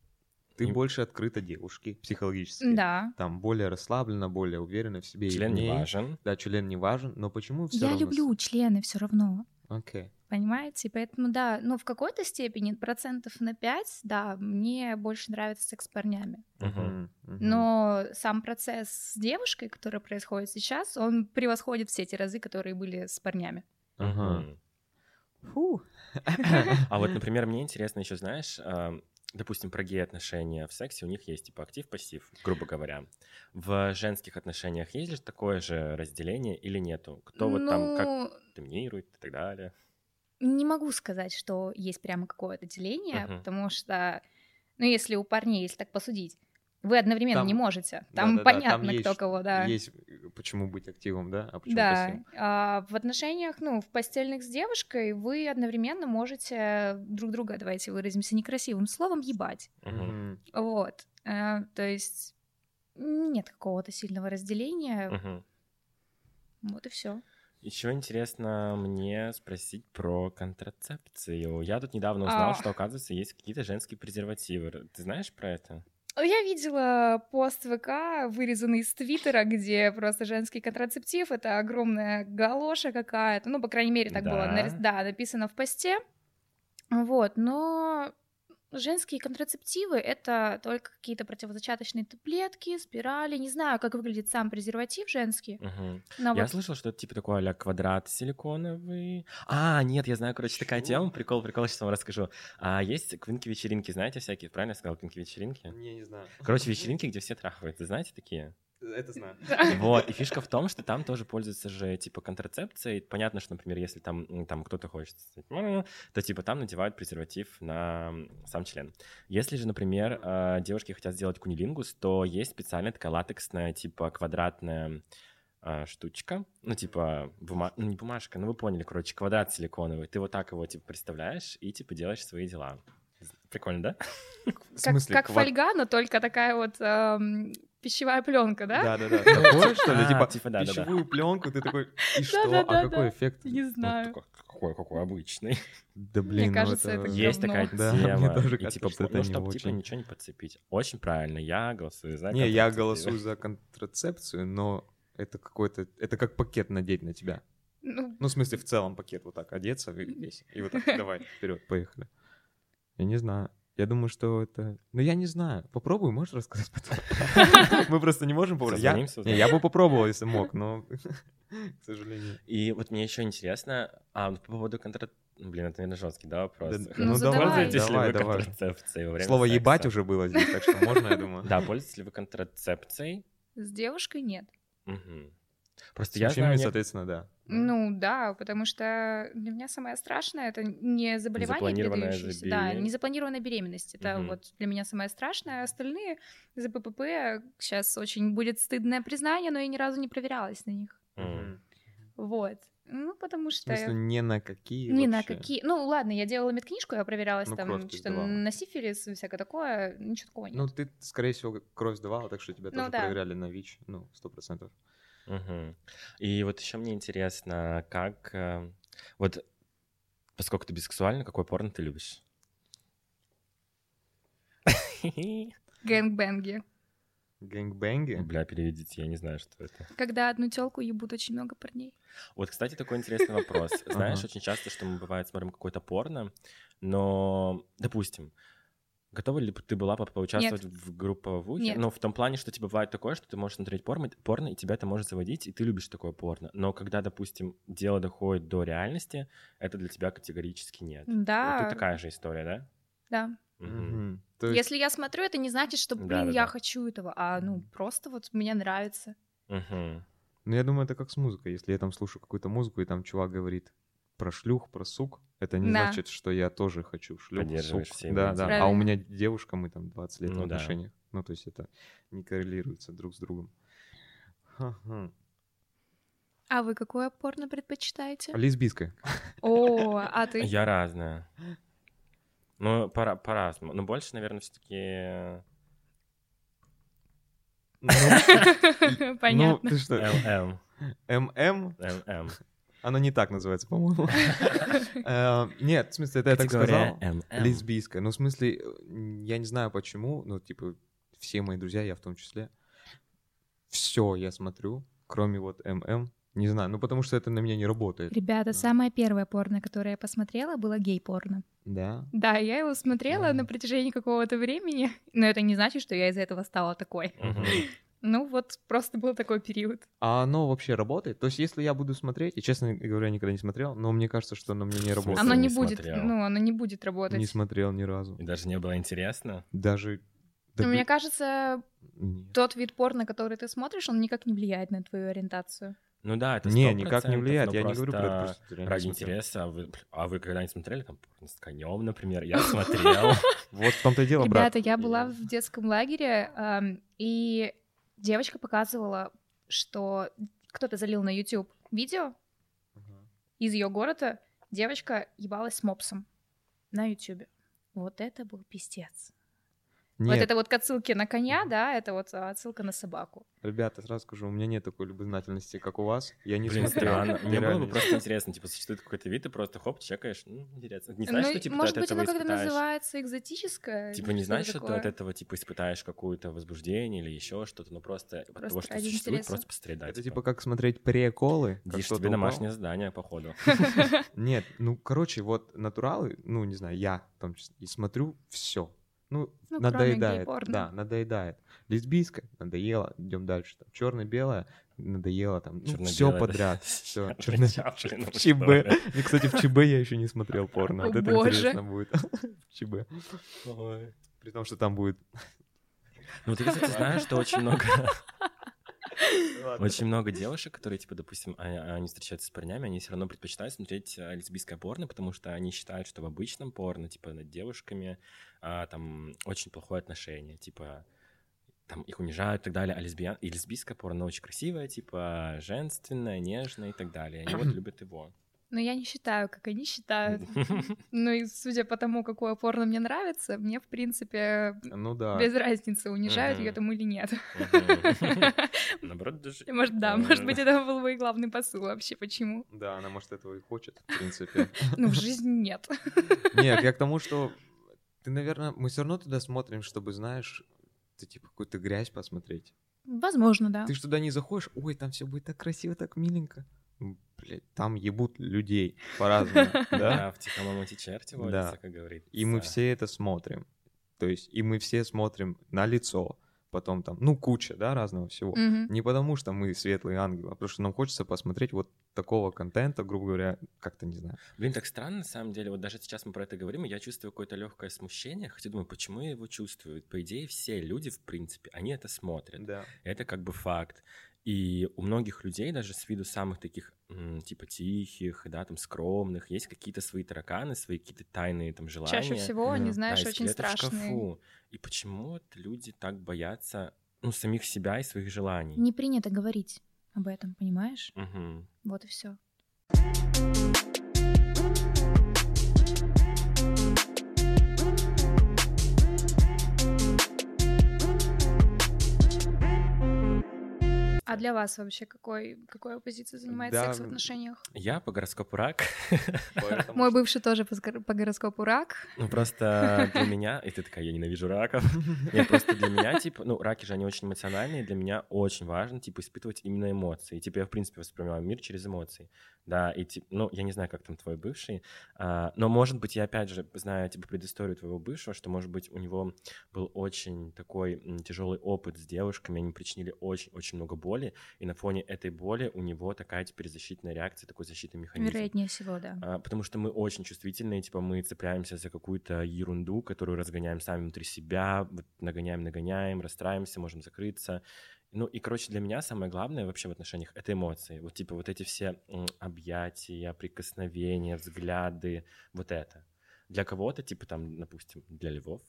Speaker 3: ты
Speaker 1: И-
Speaker 3: больше открыта девушке психологически.
Speaker 2: Да.
Speaker 3: Там более расслаблена, более уверена в себе.
Speaker 1: Член не важен.
Speaker 3: Да, член не важен, но почему все
Speaker 2: я
Speaker 3: равно...
Speaker 2: люблю члены все равно.
Speaker 3: Окей.
Speaker 2: Понимаете? Поэтому, да, ну, в какой-то степени, процентов на 5, да, мне больше нравится секс с парнями.
Speaker 1: Мгм,
Speaker 3: мгм.
Speaker 2: Но сам процесс с девушкой, который происходит сейчас, он превосходит все те разы, которые были с парнями.
Speaker 3: Ага.
Speaker 1: Мгм.
Speaker 3: Фу.
Speaker 1: А вот, например, мне интересно еще, знаешь, а, допустим, про гей-отношения в сексе, у них есть типа актив-пассив, грубо говоря. В женских отношениях есть ли такое же разделение или нету? Кто вот там как
Speaker 2: Ну,
Speaker 1: доминирует и так далее?
Speaker 2: Не могу сказать, что есть прямо какое-то деление,
Speaker 1: Мгм.
Speaker 2: потому что, ну, если у парней, если так посудить, вы одновременно
Speaker 3: Там-
Speaker 2: не можете. Там
Speaker 3: Да-да-да,
Speaker 2: понятно,
Speaker 3: там
Speaker 2: кто
Speaker 3: есть-
Speaker 2: кого, да.
Speaker 3: Есть э, почему быть активом, да? А почему
Speaker 2: Да,
Speaker 3: пассивом?
Speaker 2: а в отношениях, ну, в постельных с девушкой вы одновременно можете друг друга, давайте выразимся некрасивым словом, ебать.
Speaker 1: Мгм.
Speaker 2: Вот. Э, То есть нет какого-то сильного разделения.
Speaker 1: Мгм.
Speaker 2: Вот и все.
Speaker 1: Еще интересно мне спросить про контрацепцию. Я тут недавно узнал,
Speaker 2: А.
Speaker 1: что, оказывается, есть какие-то женские презервативы. Ты знаешь про это?
Speaker 2: Я видела пост ВК, вырезанный из Твиттера, где просто женский контрацептив — это огромная галоша какая-то. Ну, по крайней мере, так было
Speaker 1: Да?
Speaker 2: нарис- да, написано в посте. Вот, но женские контрацептивы — это только какие-то противозачаточные таблетки, спирали. Не знаю, как выглядит сам презерватив женский.
Speaker 1: Мгм.
Speaker 2: Но
Speaker 1: Я
Speaker 2: вот
Speaker 1: слышал, что это типа такой а квадрат силиконовый. А, нет, я знаю, короче, такая тема. Прикол, прикол, сейчас вам расскажу. А есть квинки-вечеринки, знаете, всякие, правильно я сказал, квинки-вечеринки?
Speaker 3: Не, не знаю.
Speaker 1: Короче, вечеринки, где все трахаются, знаете такие?
Speaker 3: Это знаю.
Speaker 1: Вот, и фишка в том, что там тоже пользуются же, типа, контрацепцией. Понятно, что, например, если там, там кто-то хочет, то, типа, там надевают презерватив на сам член. Если же, например, э, девушки хотят сделать кунилингус, то есть специальная такая латексная, типа, квадратная э, штучка, ну, типа, бума... ну, не бумажка, ну, вы поняли, короче, квадрат силиконовый. Ты вот так его, типа, представляешь и, типа, делаешь свои дела. Прикольно, да?
Speaker 3: В
Speaker 2: как,
Speaker 3: смысле,
Speaker 2: как
Speaker 3: квад-
Speaker 2: фольга, но только такая вот эм, пищевая пленка, да?
Speaker 3: Да, да, да. Такое, что ли? Типа
Speaker 1: типа, да-да-да.
Speaker 3: пищевую пленку, ты такой, и что? А какой эффект?
Speaker 2: Не знаю.
Speaker 1: какой, какой обычный.
Speaker 3: Да блин, ну
Speaker 2: кажется, это
Speaker 1: Есть такая тема.
Speaker 3: мне тоже
Speaker 1: и, типа,
Speaker 3: что это
Speaker 1: ну,
Speaker 3: не
Speaker 1: чтобы, типа, ничего не подцепить. Очень правильно, я голосую за
Speaker 3: Не, я голосую за контрацепцию, но это какой-то, это как пакет надеть на тебя.
Speaker 2: Ну,
Speaker 3: Ну, в смысле, в целом пакет вот так одеться весь. И вот так, давай, вперед, поехали. Я не знаю. Я думаю, что это... Ну, я не знаю. Попробуй, можешь рассказать потом? Мы просто не можем попробовать. Я... Бы попробовал, если мог, но, к сожалению.
Speaker 1: И вот мне еще интересно, а вот по поводу контра... ну, Блин, это, наверное, жесткий, да, вопрос?
Speaker 3: Да,
Speaker 2: Ну.
Speaker 1: Пользуетесь ли
Speaker 3: давай,
Speaker 1: вы
Speaker 3: давай.
Speaker 1: контрацепцией во время
Speaker 3: Слово
Speaker 1: секса?
Speaker 3: «ебать» уже было здесь, так что можно, я думаю.
Speaker 1: Да, пользуетесь ли вы контрацепцией?
Speaker 2: с девушкой нет.
Speaker 1: Мгм. Просто я знаю... не-
Speaker 3: соответственно, да.
Speaker 2: Ну да, потому что для меня самое страшное это не заболевание передающееся, да, незапланированная беременность. Это
Speaker 1: Мгм.
Speaker 2: вот для меня самое страшное. А Остальные за ППП сейчас очень будет стыдное признание, но я ни разу не проверялась на них.
Speaker 1: М.
Speaker 2: Вот. Ну, потому
Speaker 3: В
Speaker 2: что...
Speaker 3: смысле, не на какие
Speaker 2: Ни на какие. Ну, ладно, я делала медкнижку, я проверялась
Speaker 3: Ну,
Speaker 2: там
Speaker 3: сдавала.
Speaker 2: на сифилис и всякое такое. Ничего такого нет.
Speaker 3: Ну, ты, скорее всего, кровь сдавала, так что тебя
Speaker 2: Ну
Speaker 3: тоже
Speaker 2: да.
Speaker 3: проверяли на ВИЧ, ну, сто процентов.
Speaker 1: Мгм. И вот еще мне интересно, как... э, Вот, поскольку ты бисексуальна, какой порно ты любишь?
Speaker 2: Гэнгбэнги.
Speaker 3: Гэнгбэнги?
Speaker 1: Бля, переведите, я не знаю, что это.
Speaker 2: Когда одну телку ебут очень много парней.
Speaker 1: Вот, кстати, такой интересный вопрос. Знаешь, очень часто, что мы, бывает, смотрим какое-то порно, но, допустим, готова ли бы ты была бы поучаствовать в групповухе?
Speaker 2: Нет.
Speaker 1: Ну, в том плане, что тебе бывает такое, что ты можешь смотреть порно, порно, и тебя это может заводить, и ты любишь такое порно. Но когда, допустим, дело доходит до реальности, это для тебя категорически нет. Вот
Speaker 2: Да,
Speaker 1: тут такая же история, да?
Speaker 2: да.
Speaker 3: То есть,
Speaker 2: Если я смотрю, это не значит, что, блин,
Speaker 1: Да-да-да.
Speaker 2: я хочу этого, а, ну, просто вот мне нравится.
Speaker 1: Мгм.
Speaker 3: ну, я думаю, это как с музыкой. Если я там слушаю какую-то музыку, и там чувак говорит про шлюх, про сук, это не
Speaker 2: Да.
Speaker 3: значит, что я тоже хочу шлюх,
Speaker 1: Поддерживаешь
Speaker 3: сук.
Speaker 1: все
Speaker 3: Да, да. А у
Speaker 2: Правильно.
Speaker 3: меня девушка, мы там 20 лет
Speaker 1: Ну
Speaker 3: в
Speaker 1: да.
Speaker 3: отношениях. Ну, то есть это не коррелируется друг с другом. Ха-ха.
Speaker 2: А вы какое порно предпочитаете?
Speaker 3: Лесбийская.
Speaker 2: О, а ты?
Speaker 1: Я разная. Ну, пора, по-разному. Но больше, наверное, все-таки
Speaker 3: Ну,
Speaker 2: Понятно.
Speaker 3: Ну, ты что,
Speaker 1: ЛМ.
Speaker 3: ММ?
Speaker 1: ЛМ.
Speaker 3: Оно не так называется, по-моему. Э, Нет, в смысле, это я так сказал. Лесбийская. Ну, в смысле, я не знаю почему, но, типа, все мои друзья, я в том числе, все я смотрю, кроме вот ММ. Не знаю, ну, потому что это на меня не работает.
Speaker 2: Ребята, самое первое порно, которое я посмотрела, было гей-порно.
Speaker 3: Да.
Speaker 2: Да, я его смотрела на протяжении какого-то времени, но это не значит, что я из-за этого стала такой. Ну вот, просто был такой период.
Speaker 3: А оно вообще работает? То есть, если я буду смотреть, и, честно говоря, никогда не смотрел, но мне кажется, что оно мне не работает.
Speaker 2: Оно не
Speaker 1: не
Speaker 2: будет,
Speaker 1: смотрел.
Speaker 2: ну, оно не будет работать.
Speaker 3: Не смотрел ни разу.
Speaker 1: И даже не было интересно.
Speaker 3: Даже... да
Speaker 2: Но Мне кажется,
Speaker 3: нет.
Speaker 2: тот вид порно, который ты смотришь, он никак не влияет на твою ориентацию.
Speaker 1: Ну да, это
Speaker 3: Не,
Speaker 1: 100%,
Speaker 3: никак не влияет. Я не говорю про это,
Speaker 1: просто ради
Speaker 3: не
Speaker 1: интереса. А вы, а вы когда-нибудь смотрели там порно с конем, например? Я смотрел.
Speaker 3: Вот в том-то и дело, брат.
Speaker 2: Ребята, я была в детском лагере, и девочка показывала, что кто-то залил на YouTube видео
Speaker 3: Ага.
Speaker 2: из ее города, девочка ебалась с мопсом на YouTube. Вот это был пиздец. Вот
Speaker 3: Нет,
Speaker 2: это вот к отсылке на коня, да, это вот а, отсылка на собаку.
Speaker 3: ребята, сразу скажу, у меня нет такой любознательности, как у вас. Я не
Speaker 1: Блин, странно. Мне было бы просто интересно, типа, существует какой-то вид, ты просто хоп, чекаешь, ну, интересно. Не знаешь,
Speaker 2: Ну,
Speaker 1: что, типа, ты
Speaker 2: может
Speaker 1: от
Speaker 2: быть,
Speaker 1: этого
Speaker 2: оно как-то называется экзотическое.
Speaker 1: Типа, не знаешь, что ты от этого, типа, испытаешь какое-то возбуждение или еще что-то, но просто, от
Speaker 2: Просто
Speaker 1: того, что существует, просто да,
Speaker 3: Это типа как смотреть приколы. как
Speaker 1: Диш,
Speaker 3: кто-то
Speaker 1: тебе
Speaker 3: упал.
Speaker 1: домашнее задание, походу.
Speaker 3: Нет, ну, короче, вот натуралы, ну, не знаю, я в том числе, и смотрю все. Ну,
Speaker 2: Ну,
Speaker 3: надоедает. Да, надоедает. Лесбийская, надоело, идем дальше. Там, черно-белое, надоело, там, ну, все
Speaker 1: Чёрно-белое,
Speaker 3: подряд.
Speaker 1: да.
Speaker 3: Все, черно В ЧБ. И, кстати, в ЧБ я еще не смотрел порно. Вот это
Speaker 2: боже.
Speaker 3: интересно будет. В ЧБ. При том, что там будет...
Speaker 1: Ну, ты, кстати, знаешь, что очень много... Очень много девушек, которые, типа, допустим, а- они встречаются с парнями, они все равно предпочитают смотреть а, лесбийское порно, потому что они считают, что в обычном порно, типа, над девушками а, там очень плохое отношение, типа, там их унижают и так далее, а лесбиян... и лесбийское порно очень красивое, типа, женственное, нежное и так далее. Они вот любят его.
Speaker 2: Но я не считаю, как они считают. Ну и судя по тому, какое порно мне нравится, мне, в принципе,
Speaker 3: Ну да.
Speaker 2: без разницы, унижают ее там или нет.
Speaker 1: Наоборот, даже...
Speaker 2: Может, да, может быть, это был мой главный посыл вообще, почему.
Speaker 3: Да, она, может, этого и хочет, в принципе.
Speaker 2: Ну, в жизни нет.
Speaker 3: Нет, я к тому, что ты, наверное, мы все равно туда смотрим, чтобы, знаешь, ты типа какую-то грязь посмотреть.
Speaker 2: Возможно, да.
Speaker 3: Ты туда не заходишь, ой, там все будет так красиво, так миленько. Блядь, там ебут людей по-разному, да?
Speaker 1: Да, в тихом
Speaker 3: Да.
Speaker 1: водятся, как говорится.
Speaker 3: И мы все это смотрим. То есть, и мы все смотрим на лицо, потом там, ну, куча, да, разного всего. Не потому, что мы светлые ангелы, а потому что нам хочется посмотреть вот такого контента, грубо говоря, как-то, не знаю.
Speaker 1: Блин, так странно, на самом деле. Вот даже сейчас мы про это говорим, и я чувствую какое-то легкое смущение. Хотя думаю, почему я его чувствую? По идее, все люди, в принципе, они это смотрят.
Speaker 3: Да.
Speaker 1: Это как бы факт. И у многих людей, даже с виду самых таких, типа, тихих, да, там, скромных, есть какие-то свои тараканы, свои какие-то тайные там желания.
Speaker 2: Чаще всего они, знаешь,
Speaker 1: да,
Speaker 2: очень страшные.
Speaker 1: В шкафу. И почему люди так боятся, ну, самих себя и своих желаний?
Speaker 2: Не принято говорить об этом, понимаешь?
Speaker 1: Угу.
Speaker 2: Вот и все. А для вас вообще какой, какой позиция занимает да, секс в отношениях?
Speaker 1: Я по гороскопу рак.
Speaker 2: Мой бывший тоже по гороскопу рак.
Speaker 1: Ну просто для меня, и ты такая, я ненавижу раков. Нет, просто для меня, типа, ну раки же, они очень эмоциональные, для меня очень важно, типа, испытывать именно эмоции. И типа я, в принципе, воспринимаю мир через эмоции. Да, и типа, ну, я не знаю, как там твой бывший, а, но, может быть, я опять же знаю, типа, предысторию твоего бывшего, что, может быть, у него был очень такой тяжелый опыт с девушками, они причинили очень-очень много боли, боли, и на фоне этой боли у него такая теперь защитная реакция, такой защитный механизм.
Speaker 2: Вероятнее всего, да.
Speaker 1: А, потому что мы очень чувствительные, типа мы цепляемся за какую-то ерунду, которую разгоняем сами внутри себя, вот, нагоняем, нагоняем, расстраиваемся, можем закрыться. Ну и, короче, для меня самое главное вообще в отношениях — это эмоции. Вот типа вот эти все объятия, прикосновения, взгляды, вот это. Для кого-то, типа там, допустим, для львов,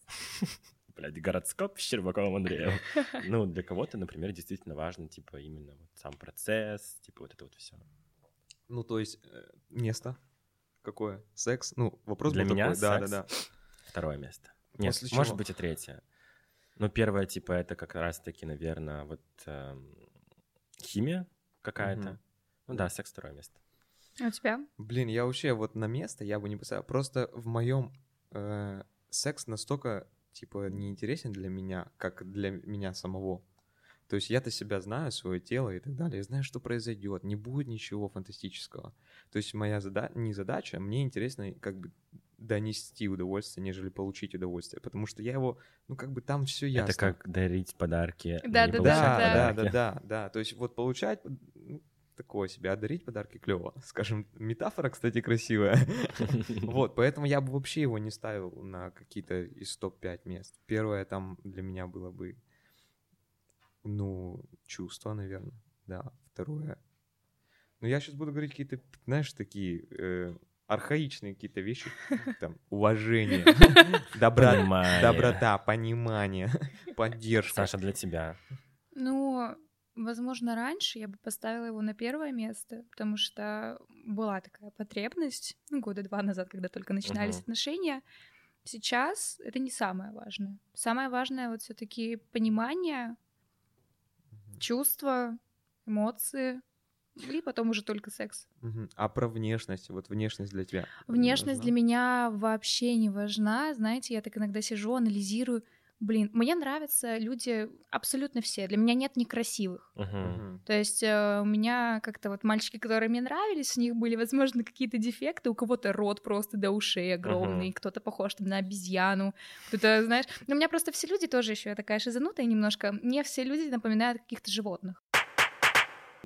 Speaker 1: блядь, гороскоп с Щербаковым Андреем. Ну, для кого-то, например, действительно важно, типа, именно вот сам процесс, типа, вот это вот все.
Speaker 3: Ну, то есть, э, место какое? Секс? Ну, вопрос
Speaker 1: Для
Speaker 3: был
Speaker 1: меня
Speaker 3: такой. Да, да, да.
Speaker 1: Второе место. Нет, После может чего? быть и третье. Но первое, типа, это как раз-таки, наверное, вот э, химия какая-то. Угу. Ну да, секс второе место.
Speaker 2: А у тебя?
Speaker 3: Блин, я вообще вот на место я бы не поставил. Просто в моем э, секс настолько типа, не интересен для меня, как для меня самого. То есть я-то себя знаю, свое тело и так далее, я знаю, что произойдет, не будет ничего фантастического. То есть моя зада... не задача, мне интересно как бы донести удовольствие, нежели получить удовольствие, потому что я его, ну как бы там все ясно.
Speaker 1: Это как дарить подарки.
Speaker 2: Да, да,
Speaker 3: да, да, да, да, да. То есть вот получать такое себе, а дарить подарки клево. Скажем, метафора, кстати, красивая. Вот, поэтому я бы вообще его не ставил на какие-то из топ-5 мест. Первое там для меня было бы, ну, чувство, наверное, да. Второе. Ну, я сейчас буду говорить какие-то, знаешь, такие э, архаичные какие-то вещи, там, уважение, добра, доброта, понимание, поддержка.
Speaker 1: Саша, для тебя.
Speaker 2: Ну, Возможно, раньше я бы поставила его на первое место, потому что была такая потребность, ну, года два назад, когда только начинались uh-huh. отношения. Сейчас это не самое важное. Самое важное вот все-таки понимание, uh-huh. чувства, эмоции, и потом уже только секс.
Speaker 3: Uh-huh. А про внешность, вот внешность для тебя?
Speaker 2: Внешность для меня вообще не важна. Знаете, я так иногда сижу, анализирую, Блин, мне нравятся люди абсолютно все. Для меня нет некрасивых.
Speaker 1: Uh-huh.
Speaker 2: То есть э, у меня как-то вот мальчики, которые мне нравились, у них были, возможно, какие-то дефекты. У кого-то рот просто до ушей огромный, uh-huh. кто-то похож там, на обезьяну, кто-то, знаешь. Но у меня просто все люди тоже еще такая шизанутая немножко. Мне все люди напоминают каких-то животных.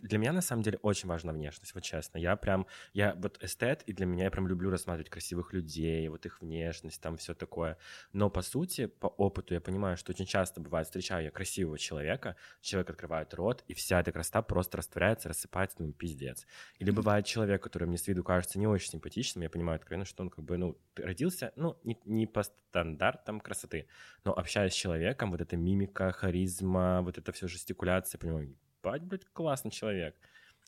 Speaker 1: Для меня, на самом деле, очень важна внешность, вот честно. Я прям, я вот эстет, и для меня я прям люблю рассматривать красивых людей, вот их внешность, там все такое. Но, по сути, по опыту я понимаю, что очень часто бывает, встречаю я красивого человека, человек открывает рот, и вся эта красота просто растворяется, рассыпается, ну, пиздец. Или бывает человек, который мне с виду кажется не очень симпатичным, я понимаю откровенно, что он как бы, ну, родился, ну, не, не по стандартам красоты, но общаясь с человеком, вот эта мимика, харизма, вот это все жестикуляция, понимаю, ебать, блядь, классный человек.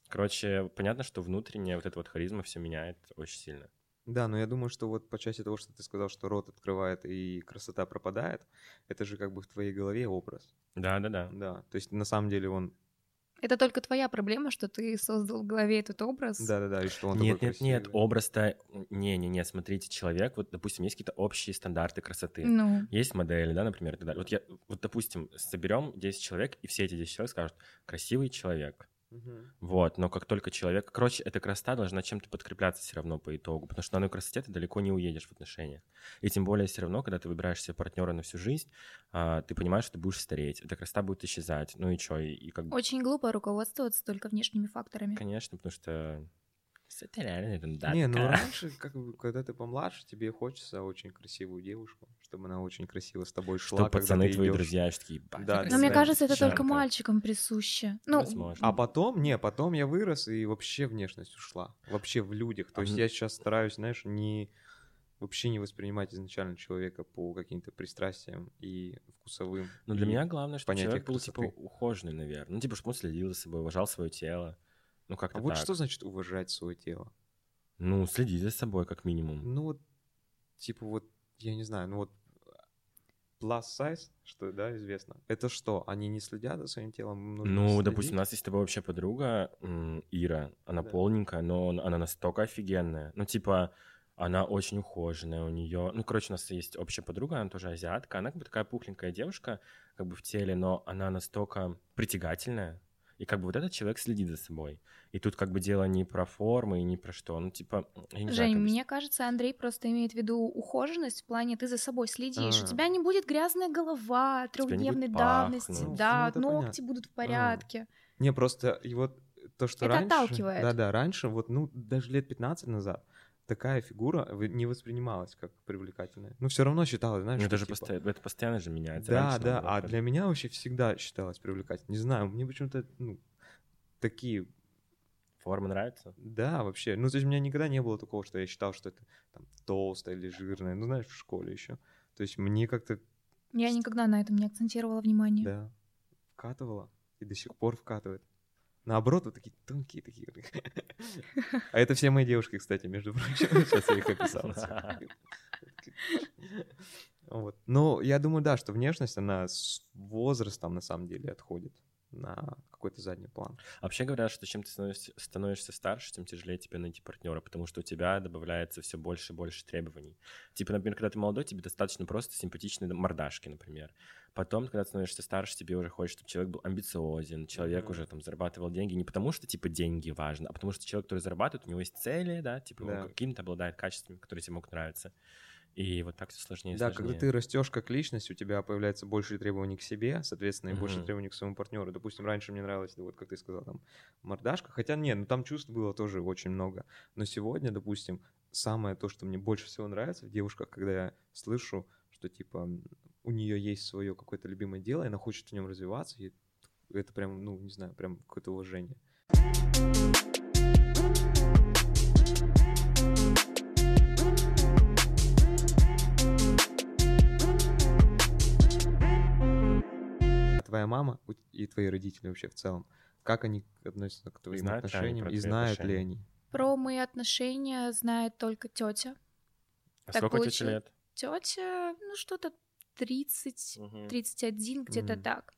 Speaker 1: Короче, понятно, что внутренняя вот эта вот харизма все меняет очень сильно.
Speaker 3: Да, но я думаю, что вот по части того, что ты сказал, что рот открывает и красота пропадает, это же как бы в твоей голове образ.
Speaker 1: Да, да, да.
Speaker 3: Да, то есть на самом деле он
Speaker 2: это только твоя проблема, что ты создал в голове этот образ.
Speaker 3: Да-да-да, и что он
Speaker 1: Нет, нет, красивый. нет, образ-то... Не-не-не, смотрите, человек, вот, допустим, есть какие-то общие стандарты красоты.
Speaker 2: Ну.
Speaker 1: Есть модели, да, например, и так далее. Вот, я, вот, допустим, соберем 10 человек, и все эти 10 человек скажут, красивый человек.
Speaker 3: Угу.
Speaker 1: Вот, но как только человек... Короче, эта красота должна чем-то подкрепляться все равно по итогу, потому что на одной красоте ты далеко не уедешь в отношениях. И тем более все равно, когда ты выбираешь себе партнера на всю жизнь, а, ты понимаешь, что ты будешь стареть, эта красота будет исчезать. Ну и что? И, и как...
Speaker 2: Очень глупо руководствоваться только внешними факторами.
Speaker 1: Конечно, потому что Это реально ерунда
Speaker 3: Не, ну
Speaker 1: такая.
Speaker 3: раньше, как бы, когда ты помладше, тебе хочется очень красивую девушку, чтобы она очень красиво с тобой шла,
Speaker 1: Что
Speaker 3: когда
Speaker 1: пацаны
Speaker 3: ты
Speaker 1: твои
Speaker 3: идёшь.
Speaker 1: друзья что такие, «Ебать,
Speaker 3: Да, да,
Speaker 2: Но мне кажется, это только
Speaker 1: Жанка».
Speaker 2: мальчикам присуще. Ну,
Speaker 1: Возможно.
Speaker 3: А потом, не, потом я вырос и вообще внешность ушла. Вообще в людях. То
Speaker 1: А
Speaker 3: есть
Speaker 1: м-
Speaker 3: я сейчас стараюсь, знаешь, не вообще не воспринимать изначально человека по каким-то пристрастиям и вкусовым.
Speaker 1: Ну, для меня главное, чтобы
Speaker 3: понятие
Speaker 1: человек был, типа,
Speaker 3: красоты.
Speaker 1: ухоженный, наверное. Ну, типа, чтобы он следил за собой, уважал свое тело. Ну, как-то
Speaker 3: А вот
Speaker 1: так.
Speaker 3: что значит уважать свое тело?
Speaker 1: Ну, следить за собой, как минимум.
Speaker 3: Ну вот, типа вот, я не знаю, ну вот plus size, что, да, известно. Это что, они не следят за своим телом? Нужно
Speaker 1: Ну,
Speaker 3: следить?
Speaker 1: допустим, у нас есть с тобой вообще подруга, Ира. Она
Speaker 3: Да.
Speaker 1: полненькая, но он- она настолько офигенная. Ну, типа, она очень ухоженная, у нее... Ну, короче, у нас есть общая подруга, она тоже азиатка. Она как бы такая пухленькая девушка, как бы в теле, но она настолько притягательная. И как бы вот этот человек следит за собой. И тут как бы дело не про формы и не про что. Ну, типа, я не знаю,
Speaker 2: Жень,
Speaker 1: как бы-
Speaker 2: мне кажется, Андрей просто имеет в виду ухоженность в плане ты за собой следишь.
Speaker 3: А.
Speaker 2: У тебя не будет грязная голова, трехдневной давности,
Speaker 1: пахнуть.
Speaker 2: да,
Speaker 3: Ну,
Speaker 2: ногти
Speaker 3: понятно.
Speaker 2: будут в
Speaker 3: А.
Speaker 2: порядке.
Speaker 3: Не, просто вот то, что
Speaker 2: Это
Speaker 3: раньше...
Speaker 2: отталкивает.
Speaker 3: Да-да, раньше, вот, ну, даже лет 15 назад, такая фигура не воспринималась как привлекательная. Ну, все равно считалось, знаешь,
Speaker 1: Ну,
Speaker 3: что
Speaker 1: это же
Speaker 3: типа-
Speaker 1: постоянно, это постоянно же меняется.
Speaker 3: Да,
Speaker 1: Раньше,
Speaker 3: да, а
Speaker 1: как-
Speaker 3: для меня вообще всегда считалось привлекательной. Не знаю, мне почему-то, ну, такие
Speaker 1: Форма нравится?
Speaker 3: Да, вообще. Ну, то есть у меня никогда не было такого, что я считал, что это там толстое или жирное. Ну, знаешь, в школе еще. То есть мне как-то,
Speaker 2: Я никогда на этом не акцентировала внимание.
Speaker 3: да, вкатывало. И до сих пор вкатывает. Наоборот, вот такие тонкие такие. А это все мои девушки, кстати, между прочим. Сейчас я их описал. Вот. Ну, я думаю, да, что внешность, она с возрастом на самом деле отходит на какой-то задний план.
Speaker 1: Вообще говорят, что чем ты становишься, становишься старше, тем тяжелее тебе найти партнера, потому что у тебя добавляется все больше и больше требований. Типа, например, когда ты молодой, тебе достаточно просто симпатичной мордашки, например. Потом, когда ты становишься старше, тебе уже хочется, чтобы человек был амбициозен, человек
Speaker 3: Мгм.
Speaker 1: уже там зарабатывал деньги не потому, что типа деньги важно, а потому что человек, который зарабатывает, у него есть цели, да, типа
Speaker 3: Да.
Speaker 1: он каким-то обладает качествами, которые тебе могут нравиться. И вот так все сложнее
Speaker 3: Да,
Speaker 1: сложнее.
Speaker 3: когда ты растешь как личность, у тебя появляются больше требований к себе, соответственно, и больше
Speaker 1: Мгм.
Speaker 3: требований к своему партнеру. Допустим, раньше мне нравилось, вот как ты сказал, там, мордашка. Хотя нет, ну там чувств было тоже очень много. Но сегодня, допустим, самое то, что мне больше всего нравится в девушках, когда я слышу, что типа у нее есть свое какое-то любимое дело, и она хочет в нем развиваться, и это прям, ну, не знаю, прям какое-то уважение. Твоя мама и твои родители вообще в целом, как они относятся к твоим
Speaker 1: Знают ли
Speaker 3: отношениям и знают ли
Speaker 1: отношения?
Speaker 3: они?
Speaker 2: Про мои отношения знает только тетя.
Speaker 1: А
Speaker 2: так
Speaker 1: сколько
Speaker 2: получилось.
Speaker 1: лет?
Speaker 2: Тетя, ну что-то 30,
Speaker 1: Мгм.
Speaker 2: 31, где-то так.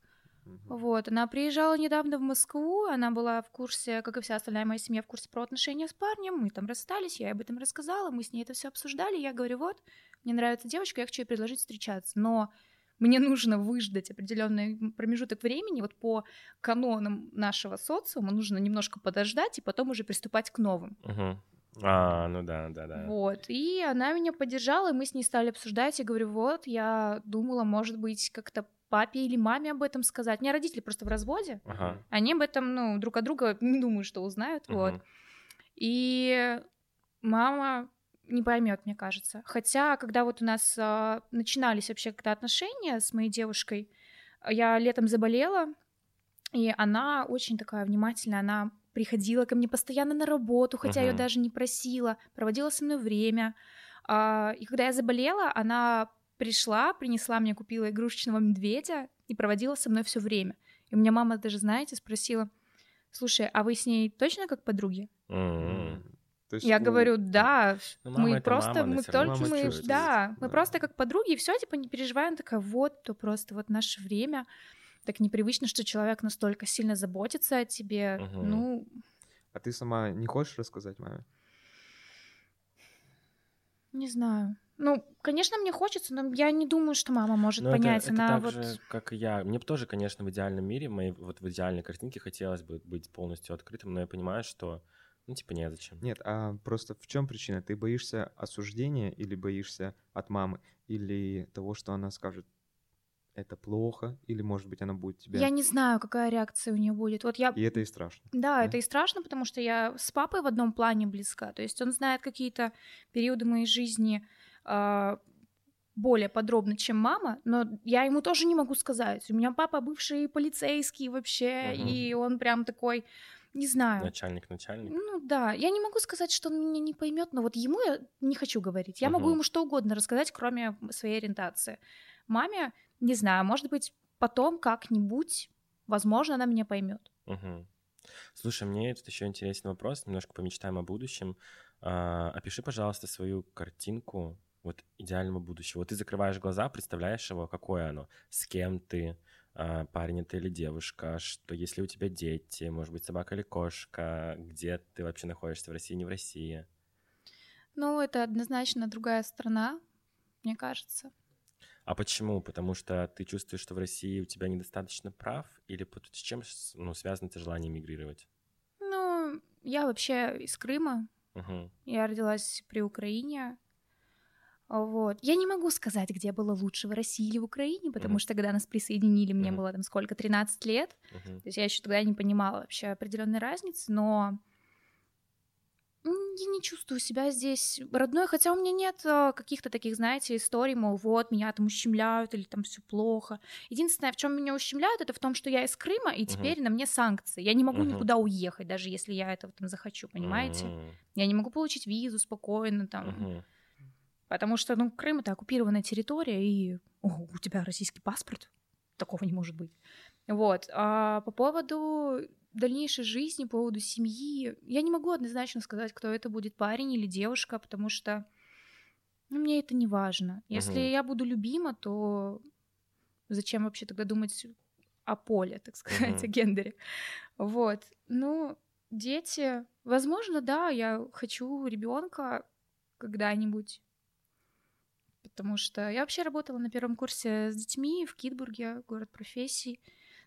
Speaker 2: Вот, она приезжала недавно в Москву, она была в курсе, как и вся остальная моя семья, в курсе про отношения с парнем, мы там расстались, я ей об этом рассказала, мы с ней это все обсуждали, я говорю, вот, мне нравится девочка, я хочу ей предложить встречаться, но мне нужно выждать определенный промежуток времени, вот по канонам нашего социума нужно немножко подождать и потом уже приступать к новым.
Speaker 1: Мгм. А, ну да, да, да.
Speaker 2: Вот, и она меня поддержала, и мы с ней стали обсуждать. Я говорю, вот, я думала, может быть, как-то папе или маме об этом сказать. У меня родители просто в разводе,
Speaker 1: Ага.
Speaker 2: они об этом, ну, друг от друга не думаю, что узнают, вот.
Speaker 1: Мгм.
Speaker 2: И мама не поймет, мне кажется. Хотя, когда вот у нас а, начинались вообще когда отношения с моей девушкой, я летом заболела, и она очень такая внимательная, она приходила ко мне постоянно на работу, хотя ее
Speaker 1: Мгм.
Speaker 2: даже не просила, проводила со мной время. А, И когда я заболела, она пришла, принесла мне, купила игрушечного медведя и проводила со мной все время. И у меня мама даже, знаете, спросила, слушай, а вы с ней точно как подруги?
Speaker 3: Есть
Speaker 2: Я
Speaker 3: у-
Speaker 2: говорю, да,
Speaker 1: Ну,
Speaker 2: мы просто,
Speaker 1: мама,
Speaker 2: мы только, мы,
Speaker 3: чувствует.
Speaker 2: да, мы
Speaker 3: Да.
Speaker 2: просто как подруги, и все, типа, не переживаем, такая, вот, то просто вот наше время, так непривычно, что человек настолько сильно заботится о тебе,
Speaker 1: Мгм.
Speaker 2: ну,
Speaker 3: А ты сама не хочешь рассказать маме?
Speaker 2: не знаю. Ну, конечно, мне хочется, но я не думаю, что мама может
Speaker 1: это-
Speaker 2: понять.
Speaker 1: это,
Speaker 2: Она
Speaker 1: так
Speaker 2: вот...
Speaker 1: же, как и я. Мне бы тоже, конечно, в идеальном мире, моей, вот в идеальной картинке хотелось бы быть полностью открытым, но я понимаю, что, ну, типа, незачем.
Speaker 3: Нет, а просто в чем причина? Ты боишься осуждения или боишься от мамы? Или того, что она скажет, это плохо, или, может быть, она будет тебя...
Speaker 2: Я не знаю, какая реакция у нее будет. Вот я...
Speaker 3: И это и страшно.
Speaker 2: Да,
Speaker 3: да?
Speaker 2: это и страшно, потому что я с папой в одном плане близка. То есть он знает какие-то периоды моей жизни э, более подробно, чем мама, но я ему тоже не могу сказать. У меня папа бывший полицейский вообще,
Speaker 1: Мгм.
Speaker 2: и он прям такой, не знаю.
Speaker 1: Начальник, начальник.
Speaker 2: Ну да, я не могу сказать, что он меня не поймет, но вот ему я не хочу говорить. Я могу
Speaker 1: Мгм.
Speaker 2: ему что угодно рассказать, кроме своей ориентации. Маме, не знаю, может быть, потом как-нибудь, возможно, она меня поймет.
Speaker 1: Мгм. Слушай, мне тут еще интересный вопрос, немножко помечтаем о будущем. А, опиши, пожалуйста, свою картинку вот идеального будущего. Вот ты закрываешь глаза, представляешь его, какое оно, с кем ты, а, парень это или девушка, что если у тебя дети, может быть, собака или кошка, где ты вообще находишься, в России, не в России.
Speaker 2: Ну, это однозначно другая страна, мне кажется.
Speaker 1: А почему? Потому что ты чувствуешь, что в России у тебя недостаточно прав, или с чем ну, связано это желание мигрировать?
Speaker 2: Ну, я вообще из Крыма,
Speaker 1: Мгм.
Speaker 2: я родилась при Украине. Вот. Я не могу сказать, где было лучше, в России или в Украине, потому
Speaker 1: Мгм.
Speaker 2: что когда нас присоединили, мне
Speaker 1: Мгм.
Speaker 2: было там сколько, 13 лет.
Speaker 1: Мгм.
Speaker 2: То есть я еще тогда не понимала вообще определенной разницы, но я не чувствую себя здесь родной, хотя у меня нет э, каких-то таких, знаете, историй, мол, вот, меня там ущемляют или там все плохо. Единственное, в чем меня ущемляют, это в том, что я из Крыма, и теперь на мне санкции. Я не могу
Speaker 1: Мгм.
Speaker 2: никуда уехать, даже если я этого там захочу, понимаете?
Speaker 1: М,
Speaker 2: Я не могу получить визу спокойно там,
Speaker 1: мгм.
Speaker 2: потому что, ну, Крым — это оккупированная территория, и О, у тебя российский паспорт? Такого не может быть. Вот. А по поводу дальнейшей жизни, по поводу семьи, я не могу однозначно сказать, кто это будет, парень или девушка, потому что ну, мне это не важно. Если
Speaker 1: Мгм.
Speaker 2: я буду любима, то зачем вообще тогда думать о поле, так сказать,
Speaker 1: Мгм.
Speaker 2: о гендере? Вот. Ну, дети, возможно, да, я хочу ребенка когда-нибудь. Потому что я вообще работала на первом курсе с детьми в Китбурге, город профессий.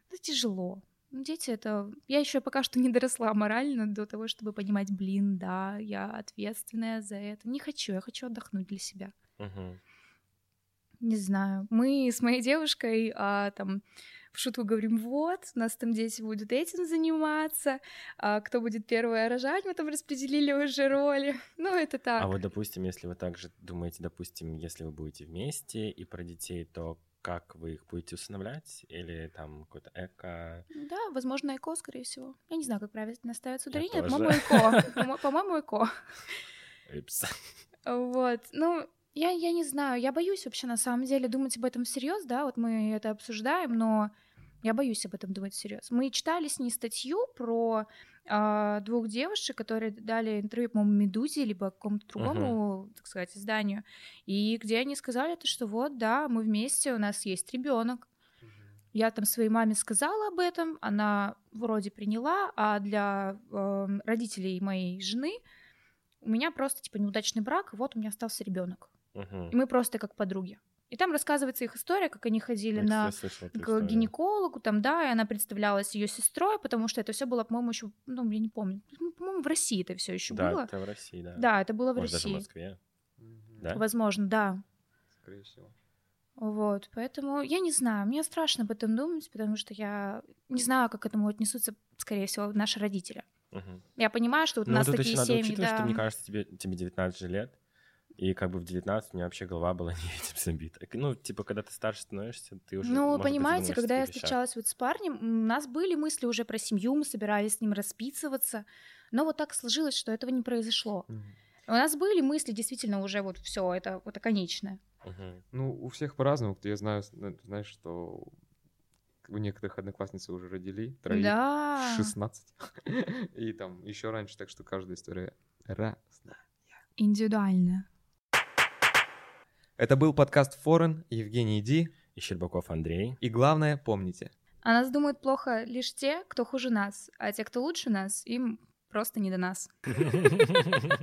Speaker 2: Это тяжело. Ну, Дети это... Я еще пока что не доросла морально до того, чтобы понимать, блин, да, я ответственная за это. Не хочу, я хочу отдохнуть для себя.
Speaker 1: Мгм.
Speaker 2: Не знаю. Мы с моей девушкой а, там в шутку говорим, вот, у нас там дети будут этим заниматься, а кто будет первая рожать, мы там распределили уже роли. Ну, это так.
Speaker 1: А вот, допустим, если вы также думаете, допустим, если вы будете вместе и про детей, то как вы их будете усыновлять? Или там какой-то эко...
Speaker 2: Да, возможно, ЭКО, скорее всего. Я не знаю, как правильно ставится ударение. По-моему, ЭКО. По-мо- По-моему, ЭКО. Вот. Ну, я, я не знаю, я боюсь вообще на самом деле думать об этом всерьез, да, вот мы это обсуждаем, но я боюсь об этом думать всерьез. Мы читали с ней статью про а, двух девушек, которые дали интервью, по-моему, Медузе, либо какому-то другому, так сказать, изданию, и где они сказали то, что вот, да, мы вместе, у нас есть ребенок. Я там своей маме сказала об этом, она вроде приняла, а для эм, родителей моей жены у меня просто типа неудачный брак, и вот у меня остался ребенок.
Speaker 1: Мгм.
Speaker 2: И мы просто как подруги. И там рассказывается их история, как они ходили
Speaker 1: Я,
Speaker 2: на к
Speaker 1: историю.
Speaker 2: гинекологу, там, да, и она представлялась ее сестрой, потому что это все было, по-моему, еще, ну, я не помню, ну, по-моему, в России это все еще
Speaker 1: Да,
Speaker 2: было.
Speaker 1: это в России, да.
Speaker 2: Да, это было в
Speaker 1: Может, даже в
Speaker 2: России.
Speaker 1: Москве. Да?
Speaker 2: Возможно, да.
Speaker 3: Скорее всего.
Speaker 2: Вот, поэтому я не знаю, мне страшно об этом думать, потому что я не знаю, как к этому отнесутся, скорее всего, наши родители.
Speaker 1: Мгм.
Speaker 2: Я понимаю, что вот у
Speaker 1: Ну,
Speaker 2: нас
Speaker 1: тут
Speaker 2: такие
Speaker 1: еще надо
Speaker 2: семьи,
Speaker 1: учитывать,
Speaker 2: да.
Speaker 1: что, мне кажется, тебе, тебе 19 же лет, и как бы в 19 у меня вообще голова была не этим забита. Ну, типа, когда ты старше становишься, ты уже,
Speaker 2: Ну, понимаете, когда я
Speaker 1: вещах.
Speaker 2: встречалась вот с парнем, у нас были мысли уже про семью, мы собирались с ним расписываться, но вот так сложилось, что этого не произошло.
Speaker 3: Мгм.
Speaker 2: У нас были мысли действительно уже вот все, это вот конечное.
Speaker 1: Мгм.
Speaker 3: Ну, у всех по-разному. Я знаю, ну, знаешь, что у некоторых одноклассницы уже родили, троих,
Speaker 2: Да.
Speaker 3: 16. И там еще раньше, так что каждая история разная.
Speaker 2: Индивидуально.
Speaker 3: Это был подкаст Форен, Евгений Ди.
Speaker 1: И Щербаков Андрей.
Speaker 3: И главное, помните,
Speaker 2: А нас думают плохо лишь те, кто хуже нас, а те, кто лучше нас, им просто не до нас.